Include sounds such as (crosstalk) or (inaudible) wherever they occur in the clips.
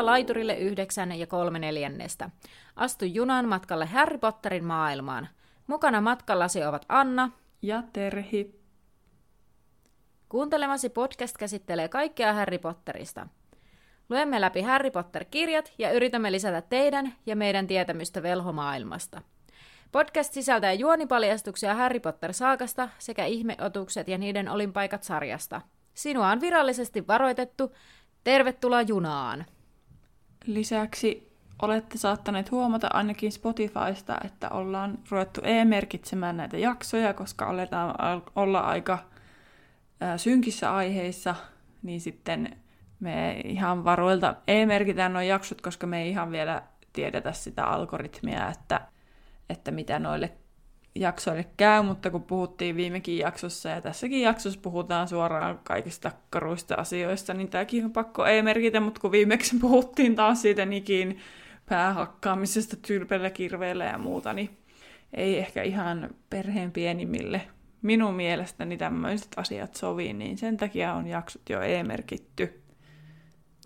Tervetuloa laiturille yhdeksän ja kolme neljännestä. Astu junan matkalle Harry Potterin maailmaan. Mukana matkallasi ovat Anna ja Terhi. Kuuntelemasi podcast käsittelee kaikkea Harry Potterista. Luemme läpi Harry Potter-kirjat ja yritämme lisätä teidän ja meidän tietämystä velhomaailmasta. Podcast sisältää juonipaljastuksia Harry Potter-saakasta sekä ihmeotukset ja niiden olinpaikat sarjasta. Sinua on virallisesti varoitettu. Tervetuloa junaan! Lisäksi olette saattaneet huomata ainakin Spotifysta, että ollaan ruvettu e-merkitsemään näitä jaksoja, koska aletaan olla aika synkissä aiheissa, niin sitten me ihan varoilta e-merkitään nuo jaksot, koska me ei ihan vielä tiedetä sitä algoritmia, että, että mitä noille jaksoille käy, mutta kun puhuttiin viimekin jaksossa ja tässäkin jaksossa puhutaan suoraan kaikista karuista asioista, niin tämäkin on pakko ei merkitä, mutta kun viimeksi puhuttiin taas siitä Nikin päähakkaamisesta tylpellä kirveellä ja muuta, niin ei ehkä ihan perheen pienimmille minun mielestäni tämmöiset asiat sovi, niin sen takia on jaksot jo e-merkitty.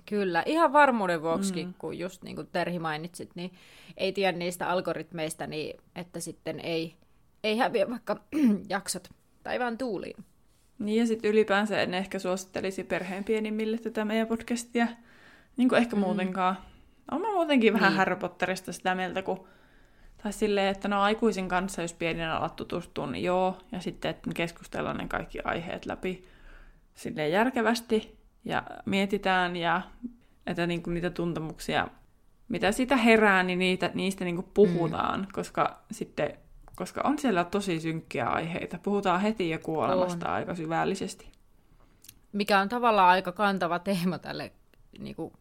Kyllä, ihan varmuuden vuoksi, mm. kun just niin kuin Terhi mainitsit, niin ei tiedä niistä algoritmeista, niin että sitten ei, ei häviä vaikka (clears throat) jaksot taivaan tuuliin. Niin ja sitten ylipäänsä en ehkä suosittelisi perheen pienimmille tätä meidän podcastia, niin kuin ehkä mm. muutenkaan. Olen mä muutenkin vähän niin. Harry Potterista sitä mieltä, kun tai silleen, että no aikuisin kanssa, jos pienenä alat tutustua, niin joo. Ja sitten, että keskustellaan ne kaikki aiheet läpi silleen järkevästi ja mietitään ja että niinku niitä tuntemuksia, mitä siitä herää, niin niitä, niistä niinku puhutaan, mm. koska sitten koska on siellä tosi synkkiä aiheita. Puhutaan heti ja kuolemasta on. aika syvällisesti. Mikä on tavallaan aika kantava teema tälle niin kuin,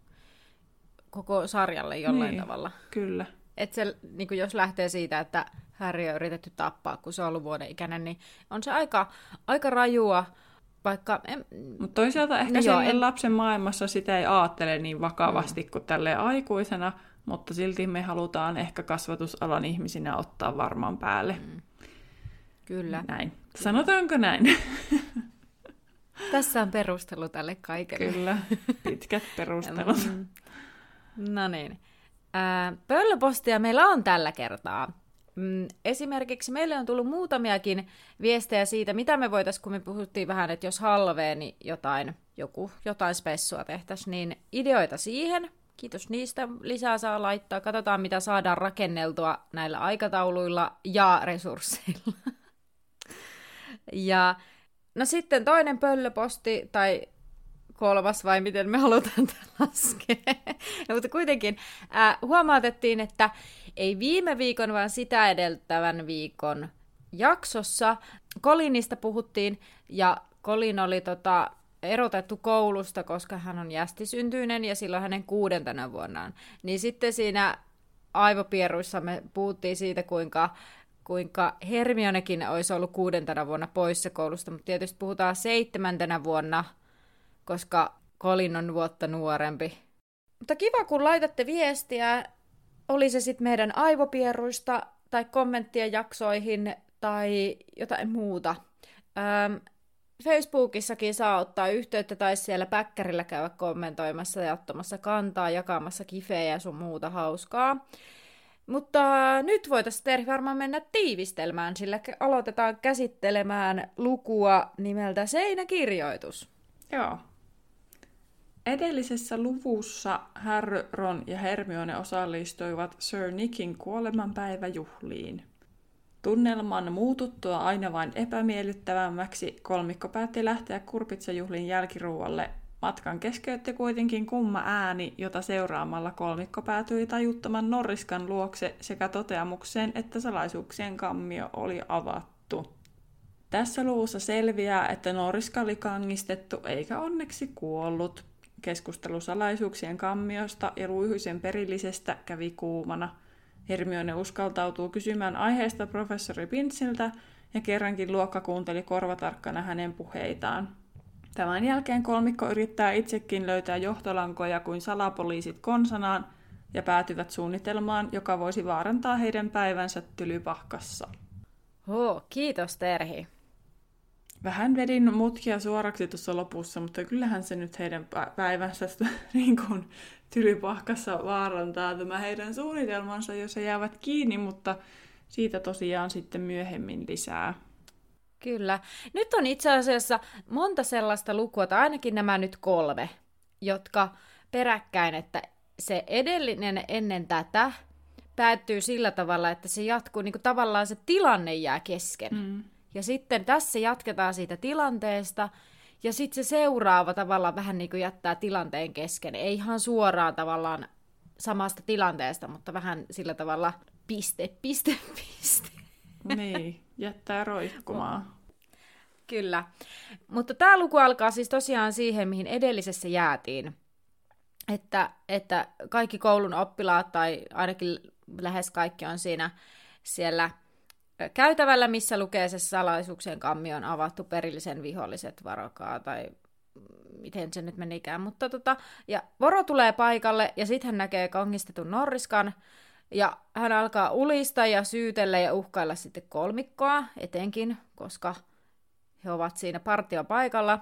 koko sarjalle jollain niin, tavalla. Kyllä. Et se, niin kuin jos lähtee siitä, että Harry on yritetty tappaa, kun se on ollut vuoden ikäinen, niin on se aika, aika rajua, vaikka... Mutta toisaalta ehkä no en... lapsen maailmassa sitä ei ajattele niin vakavasti mm. kuin tälle aikuisena, mutta silti me halutaan ehkä kasvatusalan ihmisinä ottaa varmaan päälle. Mm. Kyllä. Näin. Sanotaanko näin? (laughs) Tässä on perustelu tälle kaikelle. Kyllä, pitkät (laughs) perustelut. Mm. no niin. Pöllöpostia meillä on tällä kertaa. Mm, esimerkiksi meille on tullut muutamiakin viestejä siitä, mitä me voitaisiin, kun me puhuttiin vähän, että jos halvee, niin jotain, joku, jotain spessua tehtäisiin, niin ideoita siihen. Kiitos niistä. Lisää saa laittaa. Katsotaan, mitä saadaan rakenneltua näillä aikatauluilla ja resursseilla. ja no sitten toinen pöllöposti, tai kolmas vai miten me halutaan laskea. no, mutta kuitenkin äh, huomautettiin, että ei viime viikon, vaan sitä edeltävän viikon jaksossa Kolinista puhuttiin, ja Kolin oli tota, erotettu koulusta, koska hän on jästisyntyinen ja silloin hänen kuudentena vuonnaan. Niin sitten siinä aivopieruissa me puhuttiin siitä, kuinka, kuinka Hermionekin olisi ollut kuudentena vuonna poissa koulusta, mutta tietysti puhutaan seitsemäntenä vuonna, koska Colin on vuotta nuorempi. Mutta kiva, kun laitatte viestiä, oli se sitten meidän aivopieruista tai kommenttia jaksoihin tai jotain muuta. Öm, Facebookissakin saa ottaa yhteyttä tai siellä päkkärillä käydä kommentoimassa ja ottamassa kantaa, jakamassa kifejä ja sun muuta hauskaa. Mutta nyt voitaisiin Terhi varmaan mennä tiivistelmään, sillä aloitetaan käsittelemään lukua nimeltä Seinäkirjoitus. Joo. Edellisessä luvussa Harry, Ron ja Hermione osallistuivat Sir Nickin kuolemanpäiväjuhliin. Tunnelman muututtua aina vain epämiellyttävämmäksi kolmikko päätti lähteä kurpitsajuhlin jälkiruualle. Matkan keskeytti kuitenkin kumma ääni, jota seuraamalla kolmikko päätyi tajuttoman Norriskan luokse sekä toteamukseen, että salaisuuksien kammio oli avattu. Tässä luvussa selviää, että Norriska oli kangistettu eikä onneksi kuollut. Keskustelu salaisuuksien kammiosta ja ruihuisen perillisestä kävi kuumana – Hermione uskaltautuu kysymään aiheesta professori Pinsiltä ja kerrankin luokka kuunteli korvatarkkana hänen puheitaan. Tämän jälkeen kolmikko yrittää itsekin löytää johtolankoja kuin salapoliisit konsanaan ja päätyvät suunnitelmaan, joka voisi vaarantaa heidän päivänsä tylypahkassa. Oh, kiitos Terhi. Vähän vedin mutkia suoraksi tuossa lopussa, mutta kyllähän se nyt heidän päivänsä (laughs) niin kuin tylypahkassa vaarantaa tämä heidän suunnitelmansa, jos he jäävät kiinni, mutta siitä tosiaan sitten myöhemmin lisää. Kyllä. Nyt on itse asiassa monta sellaista lukua, tai ainakin nämä nyt kolme, jotka peräkkäin, että se edellinen ennen tätä päättyy sillä tavalla, että se jatkuu, niin kuin tavallaan se tilanne jää kesken. Mm. Ja sitten tässä jatketaan siitä tilanteesta, ja sitten se seuraava tavallaan vähän niin kuin jättää tilanteen kesken. Ei ihan suoraan tavallaan samasta tilanteesta, mutta vähän sillä tavalla piste, piste, (laughs) piste. Niin, jättää roikkumaan. Kyllä. Mutta tämä luku alkaa siis tosiaan siihen, mihin edellisessä jäätiin. Että, että kaikki koulun oppilaat, tai ainakin lähes kaikki on siinä siellä käytävällä, missä lukee se salaisuuksien kammi on avattu, perillisen viholliset varokaa, tai miten se nyt menikään. Mutta tota, ja Voro tulee paikalle, ja sitten hän näkee kongistetun Norriskan, ja hän alkaa ulista ja syytellä ja uhkailla sitten kolmikkoa etenkin, koska he ovat siinä partiopaikalla.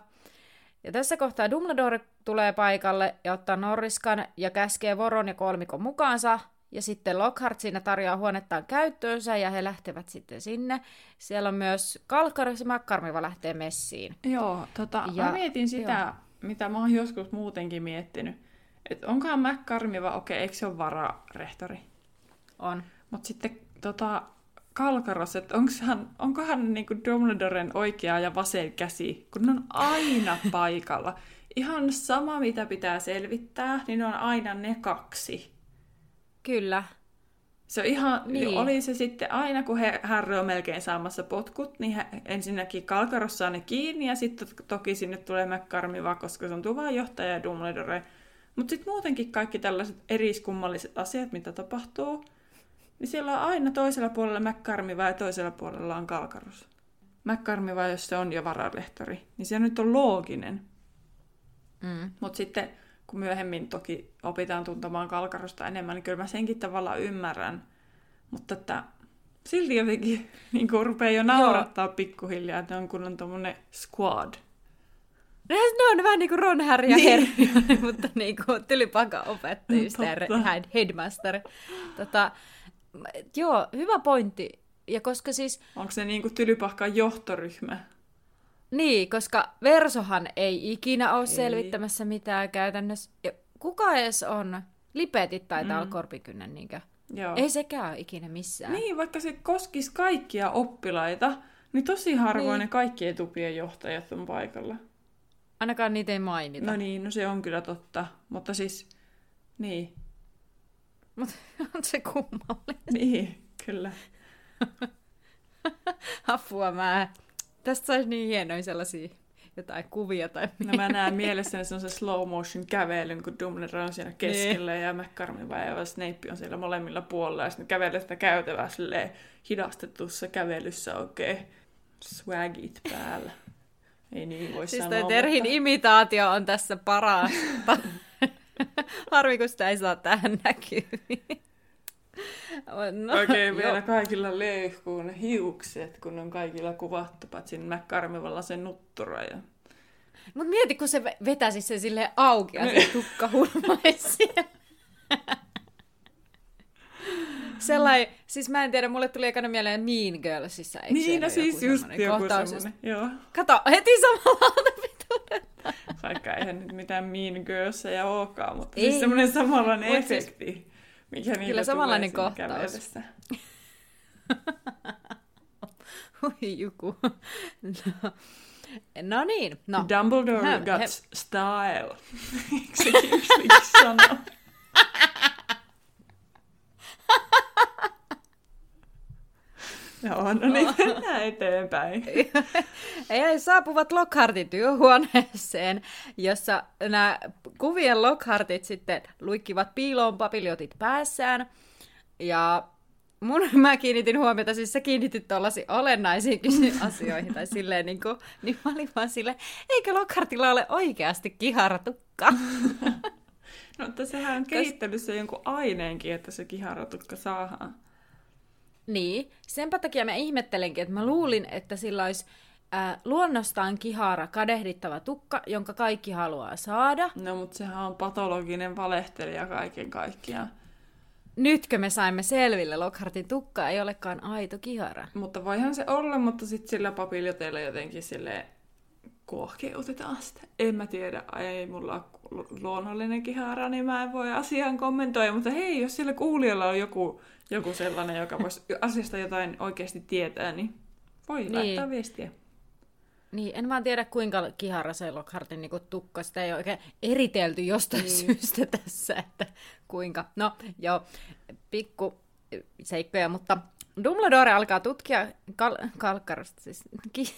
Ja tässä kohtaa Dumbledore tulee paikalle ja ottaa Norriskan ja käskee Voron ja kolmikon mukaansa. Ja sitten Lockhart siinä tarjoaa huonettaan käyttöönsä ja he lähtevät sitten sinne. Siellä on myös Kalkkaris ja Makkarmiva lähtee messiin. Joo, tota, ja, mä mietin sitä, joo. mitä mä oon joskus muutenkin miettinyt. Että onkohan Mäkkarmiva, okei, okay, eikö se ole vararehtori? On. Mutta sitten tota, Kalkaros, että onkohan, onkohan niin kuin Dumbledoren oikea ja vasen käsi, kun ne on aina paikalla. Ihan sama, mitä pitää selvittää, niin ne on aina ne kaksi. Kyllä. Se on ihan, niin. oli se sitten aina, kun he, Harry on melkein saamassa potkut, niin he, ensinnäkin Kalkaros saa ne kiinni, ja sitten toki sinne tulee McCarmiva, koska se on tuvajohtaja ja Dumbledore. Mutta sitten muutenkin kaikki tällaiset eriskummalliset asiat, mitä tapahtuu, niin siellä on aina toisella puolella McCarmiva ja toisella puolella on Kalkarus. McCarmiva, jos se on jo varalehtori, niin se nyt on looginen. Mm. Mutta sitten kun myöhemmin toki opitaan tuntemaan Kalkarusta enemmän, niin kyllä mä senkin tavalla ymmärrän. Mutta että silti jotenkin (laughs) niin kuin rupeaa jo naurattaa Joo. pikkuhiljaa, että on kun on tuommoinen squad. Ne on vähän niin kuin Ron, Harry ja niin. Hermione, (laughs) mutta niin kuin tylypaka opettajista ja headmaster. Tota, Joo, hyvä pointti. Ja koska siis... Onko se niinku tylypahkan johtoryhmä? Niin, koska Versohan ei ikinä ole ei. selvittämässä mitään käytännössä. Ja kuka edes on? Lipetit taitaa mm. olla korpikynnen, niinkö? Joo. Ei sekään ole ikinä missään. Niin, vaikka se koskisi kaikkia oppilaita, niin tosi harvoin niin. ne kaikki etupien johtajat on paikalla. Ainakaan niitä ei mainita. No niin, no se on kyllä totta. Mutta siis, niin. (laughs) Mutta on se kummallinen. Niin, kyllä. (laughs) Apua mä. Tästä saisi niin hienoja sellaisia jotain kuvia tai No mä näen mielessäni se slow motion kävelyn, kun Dumbledore on siinä keskellä niin. ja McCarmin ja Snape on siellä molemmilla puolella ja sitten kävelee sitä käytävää silleen hidastetussa kävelyssä oikein okay. swagit päällä. Ei niin voi siis sanoa. Siis Terhin mutta... imitaatio on tässä paras. (laughs) Harvi, kun sitä ei saa tähän näkyviin. (laughs) No, Oikein vielä kaikilla leihkuun hiukset, kun on kaikilla kuvattu, paitsi McCarmivalla sen nuttura. Ja... Mut mieti, kun se vetäisi sen sille auki ja se tukka hulmaisi (laughs) Sellainen, siis mä en tiedä, mulle tuli ekana mieleen Mean Girlsissa. Niin, no siis just joku semmoinen, joo. Kato, heti samalla (laughs) vaikka eihän nyt mitään Mean Girlsia olekaan, mutta siis Ei. siis semmoinen samanlainen efekti, siis, mikä niillä Kyllä samanlainen kohtaus. (laughs) Oi juku. No. no niin, no. Dumbledore Hän, got he... style. (laughs) Eikö se sanoa? (laughs) Joo, no niin, mennään (laughs) eteenpäin. (laughs) Ja saapuvat Lockhartin työhuoneeseen, jossa nämä kuvien Lockhartit sitten luikkivat piiloon papiljotit päässään. Ja mun, (laughs) mä kiinnitin huomiota, siis sä kiinnitit tuollaisiin olennaisiin asioihin, tai silleen niin kuin, niin mä olin vaan silleen, eikö Lockhartilla ole oikeasti kiharatukka? no, mutta sehän on kehittelyssä jonkun aineenkin, että se kiharatukka saadaan. Niin, senpä takia mä ihmettelenkin, että mä luulin, että sillä olisi äh, luonnostaan kihara, kadehdittava tukka, jonka kaikki haluaa saada. No, mutta sehän on patologinen valehtelija kaiken kaikkiaan. Nytkö me saimme selville, Lockhartin tukka ei olekaan aito kihara. Mutta voihan se olla, mutta sitten sillä papiljoteella jotenkin sille kuohkeutetaan sitä. En mä tiedä, ei mulla ole luonnollinen kihara, niin mä en voi asiaan kommentoida. Mutta hei, jos sillä kuulijalla on joku, joku sellainen, joka voisi asiasta jotain oikeasti tietää, niin voi niin. laittaa viestiä. Niin, en vaan tiedä kuinka kihara se Lockhartin niin tukka. Sitä ei oikein eritelty jostain niin. syystä tässä, että kuinka. No joo, pikku seikkoja, mutta Dumbledore alkaa tutkia kal- kalkkarosta, siis ki-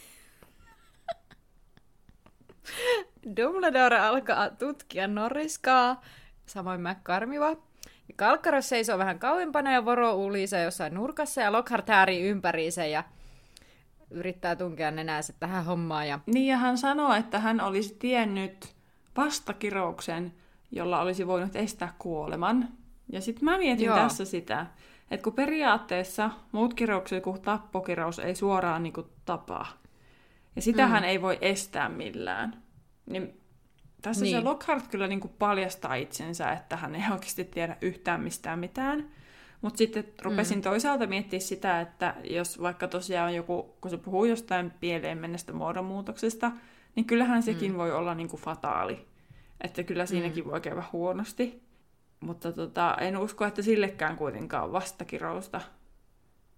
(laughs) Dumbledore alkaa tutkia Norriskaa, samoin McCarmiva. Kalkkaros seisoo vähän kauempana ja voro ulisee jossain nurkassa ja Lockhart häärii ympäriinsä ja yrittää tunkea nenäänsä tähän hommaan. Ja... Niin ja hän sanoo, että hän olisi tiennyt vastakirouksen, jolla olisi voinut estää kuoleman. Ja sitten mä mietin Joo. tässä sitä, että kun periaatteessa muut kiroukset kuin tappokirous ei suoraan niin kuin tapaa, ja sitähän mm. ei voi estää millään, niin tässä niin. se Lockhart kyllä niin kuin paljastaa itsensä, että hän ei (laughs) oikeasti tiedä yhtään mistään mitään. Mutta sitten rupesin mm. toisaalta miettiä sitä, että jos vaikka tosiaan on joku, kun se puhuu jostain pieleen mennestä muodonmuutoksesta, niin kyllähän sekin mm. voi olla niin kuin fataali. Että kyllä siinäkin mm. voi käydä huonosti. Mutta tota, en usko, että sillekään kuitenkaan vastakirousta,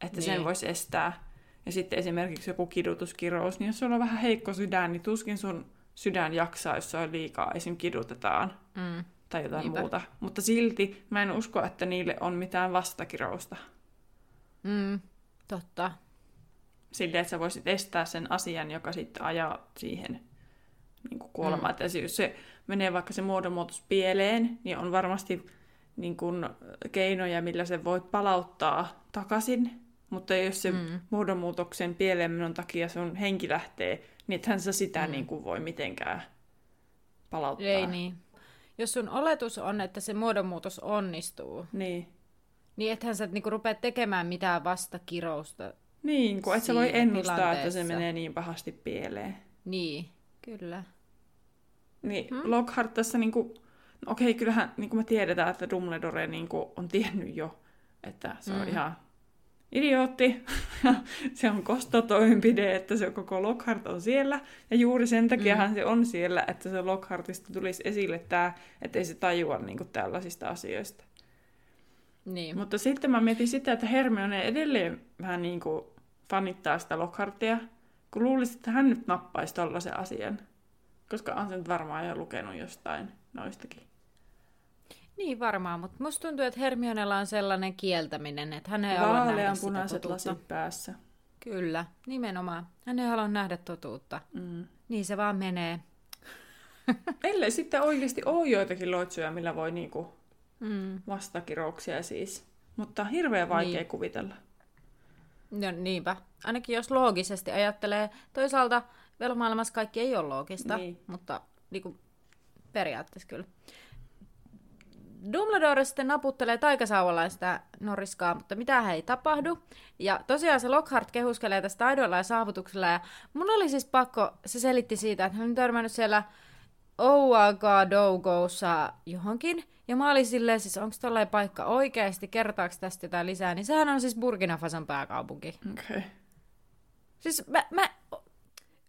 että niin. sen voisi estää. Ja sitten esimerkiksi joku kidutuskirous, niin jos sulla on vähän heikko sydän, niin tuskin sun sydän jaksaa, jos se on liikaa, esim. kidutetaan. Mm tai jotain Niinpä. muuta. Mutta silti mä en usko, että niille on mitään vastakirousta. Mm, totta. Silleen, että sä voisit estää sen asian, joka sitten ajaa siihen niin kuin kuolemaan. Mm. Että jos se menee vaikka se muodonmuutos pieleen, niin on varmasti niin kuin, keinoja, millä se voit palauttaa takaisin. Mutta jos se mm. muodonmuutoksen pieleen takia sun henki lähtee, niin ethän sä sitä mm. niin kuin voi mitenkään palauttaa. Ei niin jos sun oletus on, että se muodonmuutos onnistuu, niin, niin ethän sä niinku rupea tekemään mitään vastakirousta. Niin, kun et sä voi ennustaa, että se menee niin pahasti pieleen. Niin, kyllä. Niin, hmm? Lockhart tässä niinku, no okei, kyllähän niin me tiedetään, että Dumbledore niinku on (laughs) tiennyt jo, että se on mm. ihan idiootti. (laughs) se on kostotoimenpide, että se koko Lockhart on siellä. Ja juuri sen takia mm. se on siellä, että se Lockhartista tulisi esille tämä, että ei se tajua niin kuin, tällaisista asioista. Niin. Mutta sitten mä mietin sitä, että Hermione edelleen vähän niin kuin fanittaa sitä Lockhartia, kun luulisin, että hän nyt nappaisi tollaisen asian. Koska on se nyt varmaan jo lukenut jostain noistakin. Niin varmaan, mutta musta tuntuu, että Hermionella on sellainen kieltäminen, että hän ei halua nähdä punaiset lasit päässä. Kyllä, nimenomaan. Hän ei halua nähdä totuutta. Mm. Niin se vaan menee. (laughs) Ellei sitten oikeasti ole joitakin loitsuja, millä voi niinku mm. vastakirouksia siis. Mutta hirveän vaikea niin. kuvitella. No niinpä. Ainakin jos loogisesti ajattelee. Toisaalta velomaailmassa kaikki ei ole loogista, niin. mutta niinku, periaatteessa kyllä. Dumbledore sitten naputtelee taikasauvalla sitä Norriskaa, mutta mitä ei tapahdu. Ja tosiaan se Lockhart kehuskelee tästä taidoilla ja saavutuksella. Ja mun oli siis pakko, se selitti siitä, että hän on törmännyt siellä Ouagadougoussa johonkin. Ja mä olin silleen, siis onko tollainen paikka oikeasti, kertaako tästä jotain lisää, niin sehän on siis Burkina Fason pääkaupunki. Okei. Okay. Siis mä, mä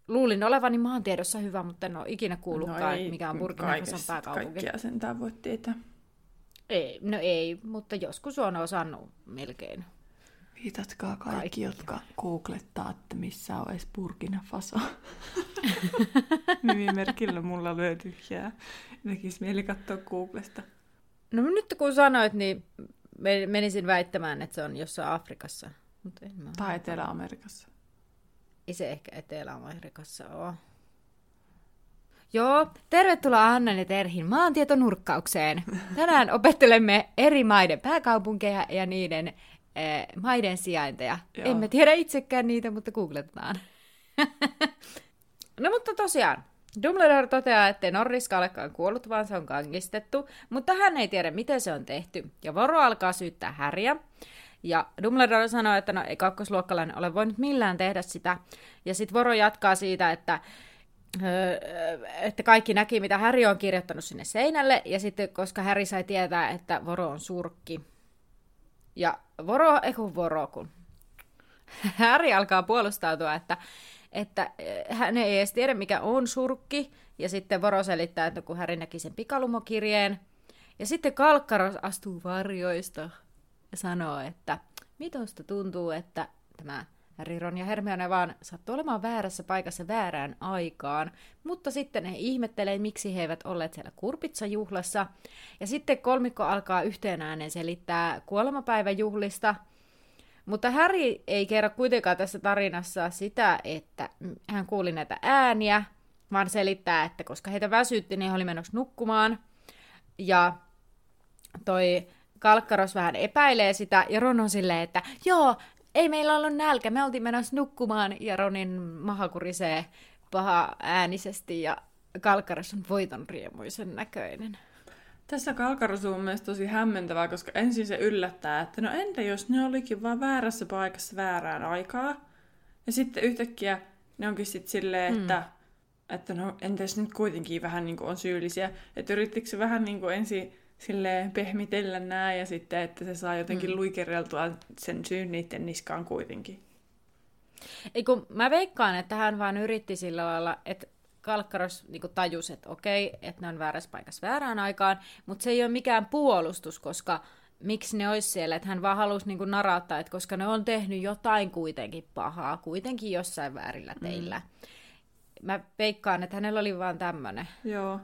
luulin olevani maantiedossa hyvä, mutta en ole ikinä kuullutkaan, no ei, mikä on Burkina Fason pääkaupunki. Kaikkia sentään voit tietää. Ei, no ei, mutta joskus on osannut melkein. Viitatkaa kaikki, kaikki, jotka googlettaa, että missä on edes Burkina Faso. (laughs) Nimimerkillä mulla löytyy jää. Tekisi mieli katsoa Googlesta. No nyt kun sanoit, niin menisin väittämään, että se on jossain Afrikassa. Mutta en mä tai Etelä-Amerikassa. Ei se ehkä Etelä-Amerikassa ole. Joo, tervetuloa Annan ja Terhin maantietonurkkaukseen. Tänään opettelemme eri maiden pääkaupunkeja ja niiden eh, maiden sijainteja. Joo. Emme tiedä itsekään niitä, mutta googletetaan. (laughs) no mutta tosiaan, Dumbledore toteaa, että Norriska olekaan kuollut, vaan se on kangistettu, mutta hän ei tiedä, miten se on tehty. Ja Voro alkaa syyttää Häriä. Ja Dumbledore sanoo, että no ei kakkosluokkalainen ole voinut millään tehdä sitä. Ja sitten Voro jatkaa siitä, että että kaikki näki, mitä Harry on kirjoittanut sinne seinälle, ja sitten koska Harry sai tietää, että Voro on surkki. Ja Voro, ei kun Voro, kun Harry alkaa puolustautua, että, että hän ei edes tiedä, mikä on surkki, ja sitten Voro selittää, että kun Harry näki sen pikalumokirjeen, ja sitten Kalkkaros astuu varjoista ja sanoo, että mitosta tuntuu, että tämä Harry, Ron ja Hermione vaan sattuu olemaan väärässä paikassa väärään aikaan, mutta sitten he ihmettelee, miksi he eivät olleet siellä kurpitsajuhlassa. Ja sitten kolmikko alkaa yhteen ääneen selittää kuolemapäiväjuhlista, mutta Harry ei kerro kuitenkaan tässä tarinassa sitä, että hän kuuli näitä ääniä, vaan selittää, että koska heitä väsytti, niin he oli menossa nukkumaan. Ja toi Kalkkaros vähän epäilee sitä, ja Ron on silleen, että joo, ei meillä ollut nälkä, me oltiin menossa nukkumaan, ja Ronin maha kurisee paha äänisesti, ja Kalkkaros on voiton riemuisen näköinen. Tässä Kalkaros on mielestäni tosi hämmentävää, koska ensin se yllättää, että no entä jos ne olikin vaan väärässä paikassa väärään aikaa, ja sitten yhtäkkiä ne onkin sitten silleen, mm. että, että no entäs nyt kuitenkin vähän niin kuin on syyllisiä, että yrittikö se vähän niin kuin ensin sille pehmitellä nää ja sitten, että se saa jotenkin mm. luikereltua sen syyn niiden niskaan kuitenkin. Ei kun mä veikkaan, että hän vaan yritti sillä lailla, että Kalkkaros niin tajusi, että okei, että ne on väärässä paikassa väärään aikaan, mutta se ei ole mikään puolustus, koska miksi ne olisi siellä, että hän vaan halusi niin narauttaa, että koska ne on tehnyt jotain kuitenkin pahaa, kuitenkin jossain väärillä teillä. Mm. Mä veikkaan, että hänellä oli vaan tämmöinen. Joo.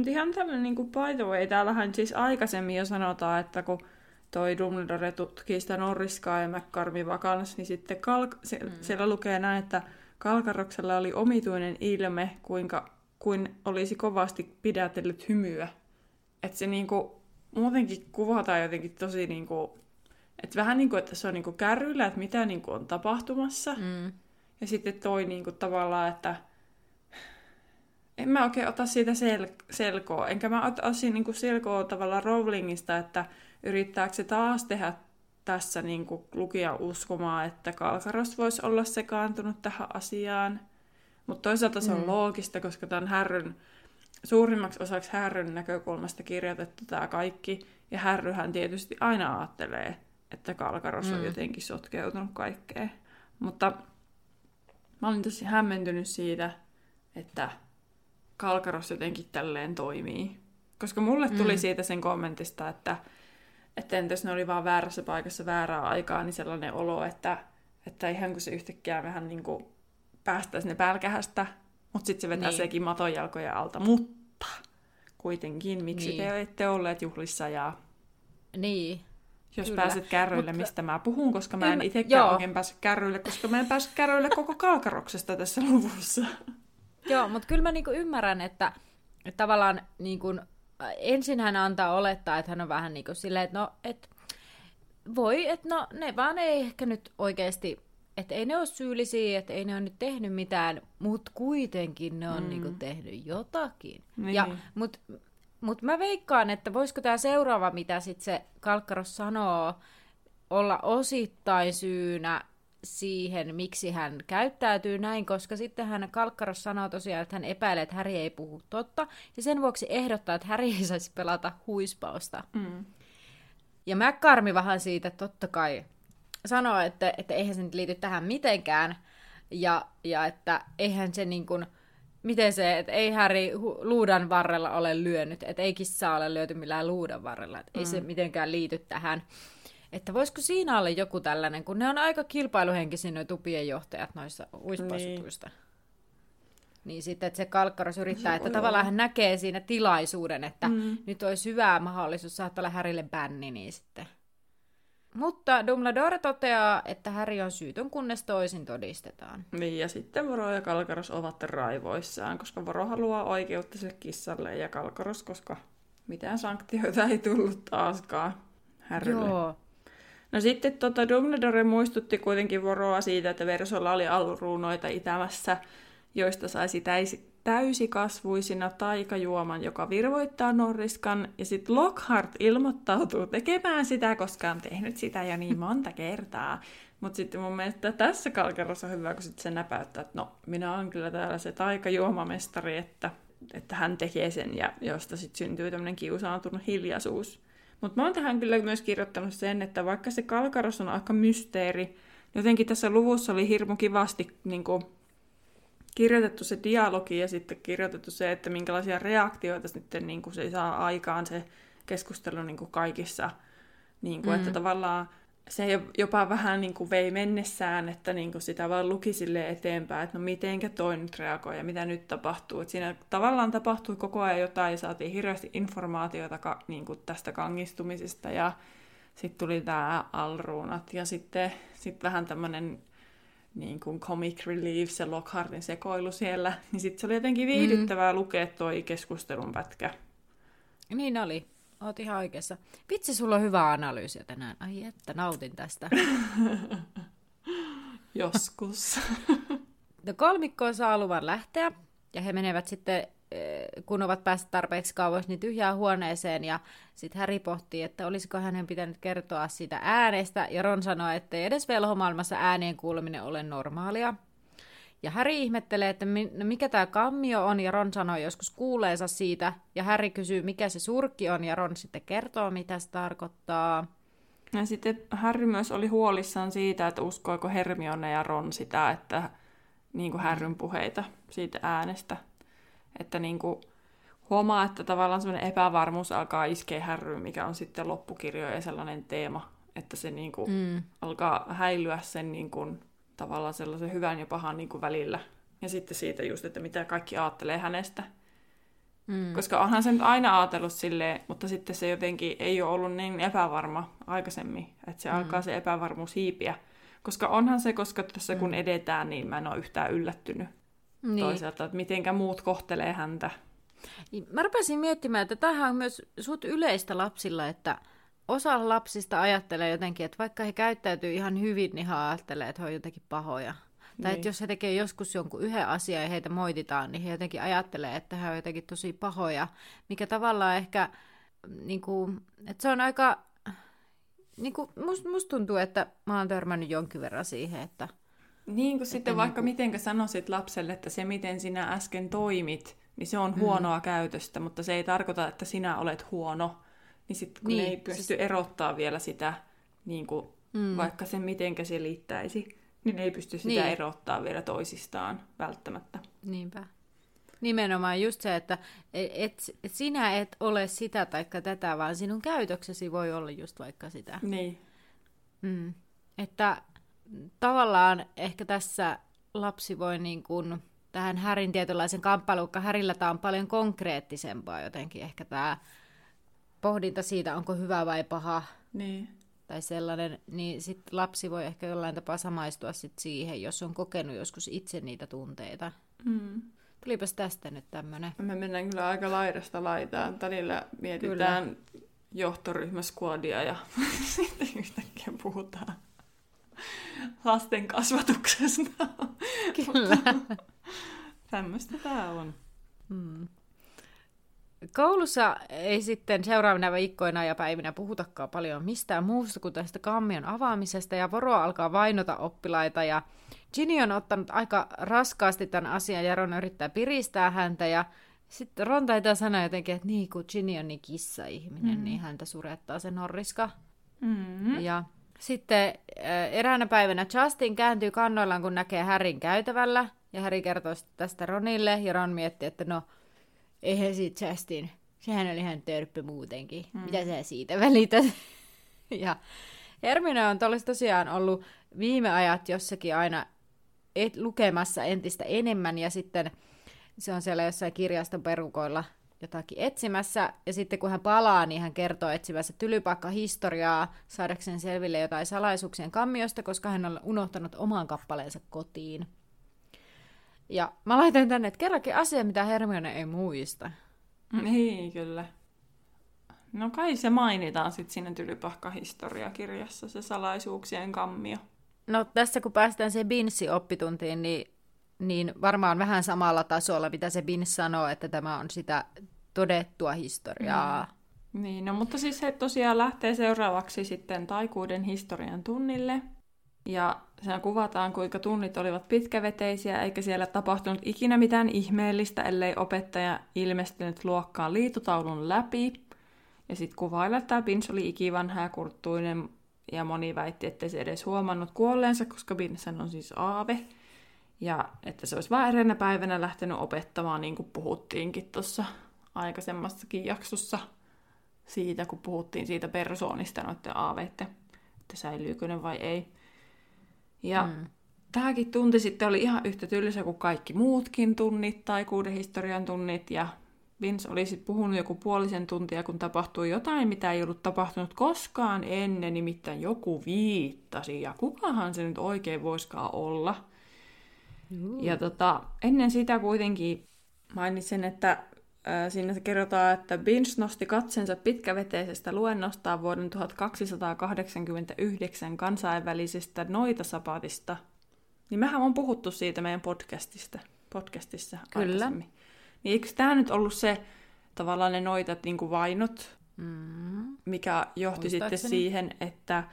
Mutta ihan tämmöinen niin by the way, täällähän siis aikaisemmin jo sanotaan, että kun toi Dumbledore tutkii sitä Norriskaa ja McCarmi vakans, niin sitten kalk- se, mm. siellä lukee näin, että Kalkaroksella oli omituinen ilme, kuinka kuin olisi kovasti pidätellyt hymyä. Että se niinku, muutenkin kuvataan jotenkin tosi niinku, että vähän niin kuin, että se on niinku kärryillä, että mitä niinku on tapahtumassa. Mm. Ja sitten toi niinku tavallaan, että en mä oikein ota siitä sel- selkoa. Enkä mä ota siinä niinku selkoa tavallaan Rowlingista, että yrittääkö se taas tehdä tässä niinku lukija uskomaan, että Kalkaros voisi olla sekaantunut tähän asiaan. Mutta toisaalta se on mm. loogista, koska tämä on härryn, suurimmaksi osaksi härryn näkökulmasta kirjoitettu tämä kaikki. Ja härryhän tietysti aina ajattelee, että Kalkaros mm. on jotenkin sotkeutunut kaikkeen. Mutta mä olin tosi hämmentynyt siitä, että Kalkaros jotenkin tälleen toimii. Koska mulle tuli mm. siitä sen kommentista, että, että entäs ne oli vaan väärässä paikassa väärää aikaa, niin sellainen olo, että, että ihan kun se yhtäkkiä vähän niin kuin päästäisi ne pälkähästä, mutta sitten se vetää niin. sekin matonjalkoja alta. Mutta kuitenkin, miksi niin. te ette olleet juhlissa ja... Niin. Jos Kyllä. pääset kärryille, mutta... mistä mä puhun, koska mä en itsekään oikein pääse kärryille, koska mä en päässyt kärryille koko kalkaroksesta tässä luvussa. (laughs) (laughs) Joo, mutta kyllä mä niinku ymmärrän, että, että tavallaan niinku, ensin hän antaa olettaa, että hän on vähän niin kuin silleen, että no, et, voi, että no ne vaan ei ehkä nyt oikeasti, että ei ne ole syyllisiä, että ei ne ole nyt tehnyt mitään, mutta kuitenkin ne on mm. niinku tehnyt jotakin. Niin. Ja, mutta mut mä veikkaan, että voisiko tämä seuraava, mitä sitten se Kalkkaros sanoo, olla osittain syynä siihen, miksi hän käyttäytyy näin, koska sitten hän Kalkkaros sanoo tosiaan, että hän epäilee, että Häri ei puhu totta, ja sen vuoksi ehdottaa, että Häri ei saisi pelata huispausta. Mm. Ja McCarmi vähän siitä totta kai sanoo, että, että eihän se nyt liity tähän mitenkään, ja, ja että eihän se niin kuin, miten se, että ei Häri luudan varrella ole lyönyt, että ei kissaa ole lyöty millään luudan varrella, että mm. ei se mm. mitenkään liity tähän että voisiko siinä olla joku tällainen, kun ne on aika kilpailuhenkisiä noin tupien johtajat noissa uispasutuista. Niin. niin sitten, että se Kalkkaros yrittää, että tavallaan hän näkee siinä tilaisuuden, että mm. nyt olisi hyvä mahdollisuus saattaa olla Härille bänni, niin sitten. Mutta Dumbledore toteaa, että Häri on syytön, kunnes toisin todistetaan. Niin, ja sitten Voro ja Kalkaros ovat raivoissaan, koska Voro haluaa oikeutta sille kissalle ja Kalkaros, koska mitään sanktioita ei tullut taaskaan Härrylle. Joo. No sitten tota, Dumbledore muistutti kuitenkin Voroa siitä, että Versolla oli alruunoita itämässä, joista saisi täysi, täysikasvuisina taikajuoman, joka virvoittaa Norriskan, ja sitten Lockhart ilmoittautuu tekemään sitä, koska on tehnyt sitä jo niin monta kertaa. Mutta sitten mun mielestä tässä kalkerossa on hyvä, kun sit se näpäyttää, että no, minä olen kyllä täällä se taikajuomamestari, että, että hän tekee sen, ja josta sitten syntyy tämmöinen kiusaantunut hiljaisuus. Mutta mä oon tähän kyllä myös kirjoittanut sen, että vaikka se kalkaros on aika mysteeri, jotenkin tässä luvussa oli hirmu kivasti niin kuin, kirjoitettu se dialogi ja sitten kirjoitettu se, että minkälaisia reaktioita sitten niin kuin se saa aikaan se keskustelu niin kuin kaikissa. Niin kuin, mm. Että tavallaan se jopa vähän niin kuin vei mennessään, että niin kuin sitä vaan luki sille eteenpäin, että no mitenkä toi nyt reagoi ja mitä nyt tapahtuu. Että siinä tavallaan tapahtui koko ajan jotain ja saatiin hirveästi informaatiota ka, niin kuin tästä kangistumisesta ja sitten tuli tämä alruunat ja sitten sit vähän tämmöinen niin kuin comic relief, se Lockhartin sekoilu siellä, niin sitten se oli jotenkin viihdyttävää mm. lukea toi keskustelun pätkä. Niin oli. Oot ihan oikeassa. Vitsi, sulla on hyvä analyysi tänään. Ai että, nautin tästä. (laughs) Joskus. (laughs) no kolmikko saa luvan lähteä, ja he menevät sitten, eh, kun ovat päässeet tarpeeksi kauas, niin tyhjään huoneeseen, ja sitten Harry pohtii, että olisiko hänen pitänyt kertoa siitä äänestä, ja Ron sanoi, että ei edes velhomaailmassa ääneen kuuleminen ole normaalia. Ja Häri ihmettelee, että no mikä tämä kammio on, ja Ron sanoo joskus kuuleensa siitä, ja Häri kysyy, mikä se surkki on, ja Ron sitten kertoo, mitä se tarkoittaa. Ja sitten Harry myös oli huolissaan siitä, että uskoiko Hermione ja Ron sitä, että niin kuin Harryn puheita siitä äänestä. Että niin kuin huomaa, että tavallaan sellainen epävarmuus alkaa iskeä Harryyn, mikä on sitten loppukirjojen sellainen teema, että se niin kuin mm. alkaa häilyä sen niin kuin tavallaan sellaisen hyvän ja pahan niin kuin välillä. Ja sitten siitä just, että mitä kaikki ajattelee hänestä. Mm. Koska onhan se nyt aina ajatellut silleen, mutta sitten se jotenkin ei ole ollut niin epävarma aikaisemmin, että se mm. alkaa se epävarmuus hiipiä. Koska onhan se, koska tässä kun mm. edetään, niin mä en ole yhtään yllättynyt niin. toisaalta, että mitenkä muut kohtelee häntä. Niin, mä rupesin miettimään, että tämähän on myös sut yleistä lapsilla, että osa lapsista ajattelee jotenkin, että vaikka he käyttäytyy ihan hyvin, niin he ajattelee, että he on jotenkin pahoja. Niin. Tai että niin. jos he tekee joskus jonkun yhden asian ja heitä moititaan, niin he jotenkin ajattelee, että he on jotenkin tosi pahoja, mikä tavallaan ehkä, niin kuin, että se on aika, niin kuin, must, musta tuntuu, että mä oon törmännyt jonkin verran siihen, että... Niin kuin sitten vaikka niin kuin... miten sanoisit lapselle, että se miten sinä äsken toimit, niin se on mm. huonoa mm. käytöstä, mutta se ei tarkoita, että sinä olet huono niin sitten kun niin, ei pysty siis... erottaa vielä sitä, niin kuin, mm. vaikka sen mitenkä se liittäisi, niin ei pysty sitä niin. erottaa vielä toisistaan välttämättä. Niinpä. Nimenomaan just se, että et, et sinä et ole sitä tai tätä, vaan sinun käytöksesi voi olla just vaikka sitä. Niin. Mm. Että tavallaan ehkä tässä lapsi voi niin kuin tähän Härin tietynlaisen kamppailuun, Härillä tämä on paljon konkreettisempaa jotenkin ehkä tämä pohdinta siitä, onko hyvä vai paha. Niin. Tai sellainen, niin sitten lapsi voi ehkä jollain tapaa samaistua sit siihen, jos on kokenut joskus itse niitä tunteita. Mm. Tulipas tästä nyt tämmöinen. Me mennään kyllä aika laidasta laitaan. Välillä mietitään kyllä. johtoryhmäskuodia ja (laughs) sitten yhtäkkiä puhutaan lasten kasvatuksesta. Kyllä. Tämmöistä tämä on. Mm. Koulussa ei sitten seuraavina viikkoina ja päivinä puhutakaan paljon mistään muusta kuin tästä kammion avaamisesta, ja Voro alkaa vainota oppilaita, ja Ginny on ottanut aika raskaasti tämän asian, ja Ron yrittää piristää häntä, ja sitten Ron taitaa sanoa jotenkin, että niin kuin Ginny on niin kissa-ihminen, mm. niin häntä surettaa se norriska. Mm-hmm. Ja sitten eräänä päivänä Justin kääntyy kannoillaan, kun näkee Härin käytävällä, ja Häri kertoo tästä Ronille, ja Ron miettii, että no, eihän siitä Justin, sehän oli ihan törppö muutenkin. Mm. Mitä sä siitä välität? (laughs) ja Hermione on tosiaan ollut viime ajat jossakin aina et, lukemassa entistä enemmän ja sitten se on siellä jossain kirjaston perukoilla jotakin etsimässä. Ja sitten kun hän palaa, niin hän kertoo etsivässä tylypakka-historiaa saadakseen selville jotain salaisuuksien kammiosta, koska hän on unohtanut oman kappaleensa kotiin. Ja mä laitan tänne, että kerrankin asia, mitä Hermione ei muista. Niin, kyllä. No kai se mainitaan sitten siinä Tylypahka-historiakirjassa, se salaisuuksien kammio. No tässä kun päästään se Binssi-oppituntiin, niin niin varmaan vähän samalla tasolla, mitä se Bin sanoo, että tämä on sitä todettua historiaa. Mm. Niin, no mutta siis he tosiaan lähtee seuraavaksi sitten taikuuden historian tunnille. Ja siinä kuvataan, kuinka tunnit olivat pitkäveteisiä, eikä siellä tapahtunut ikinä mitään ihmeellistä, ellei opettaja ilmestynyt luokkaan liitotaulun läpi. Ja sitten kuvailla, että Bins oli ikivanha ja kurttuinen, ja moni väitti, ettei se edes huomannut kuolleensa, koska Binsen on siis aave. Ja että se olisi vain eräänä päivänä lähtenyt opettamaan, niin kuin puhuttiinkin tuossa aikaisemmassakin jaksossa siitä, kun puhuttiin siitä persoonista noiden aaveiden, että säilyykö ne vai ei. Ja mm. tämäkin tunti sitten oli ihan yhtä tylsä kuin kaikki muutkin tunnit tai kuuden historian tunnit. Ja Vince oli sitten puhunut joku puolisen tuntia, kun tapahtui jotain, mitä ei ollut tapahtunut koskaan ennen, nimittäin joku viittasi. Ja kukahan se nyt oikein voiskaan olla? Mm. Ja tota, ennen sitä kuitenkin mainitsin, että Siinä se kerrotaan, että Binge nosti katsensa pitkäveteisestä luennostaan vuoden 1289 kansainvälisestä noitasapatista. Niin mehän on puhuttu siitä meidän podcastista, podcastissa Kyllä. aikaisemmin. Niin eikö tämä nyt ollut se tavallaan ne noitat niin kuin vainot, mm. mikä johti sitten siihen, että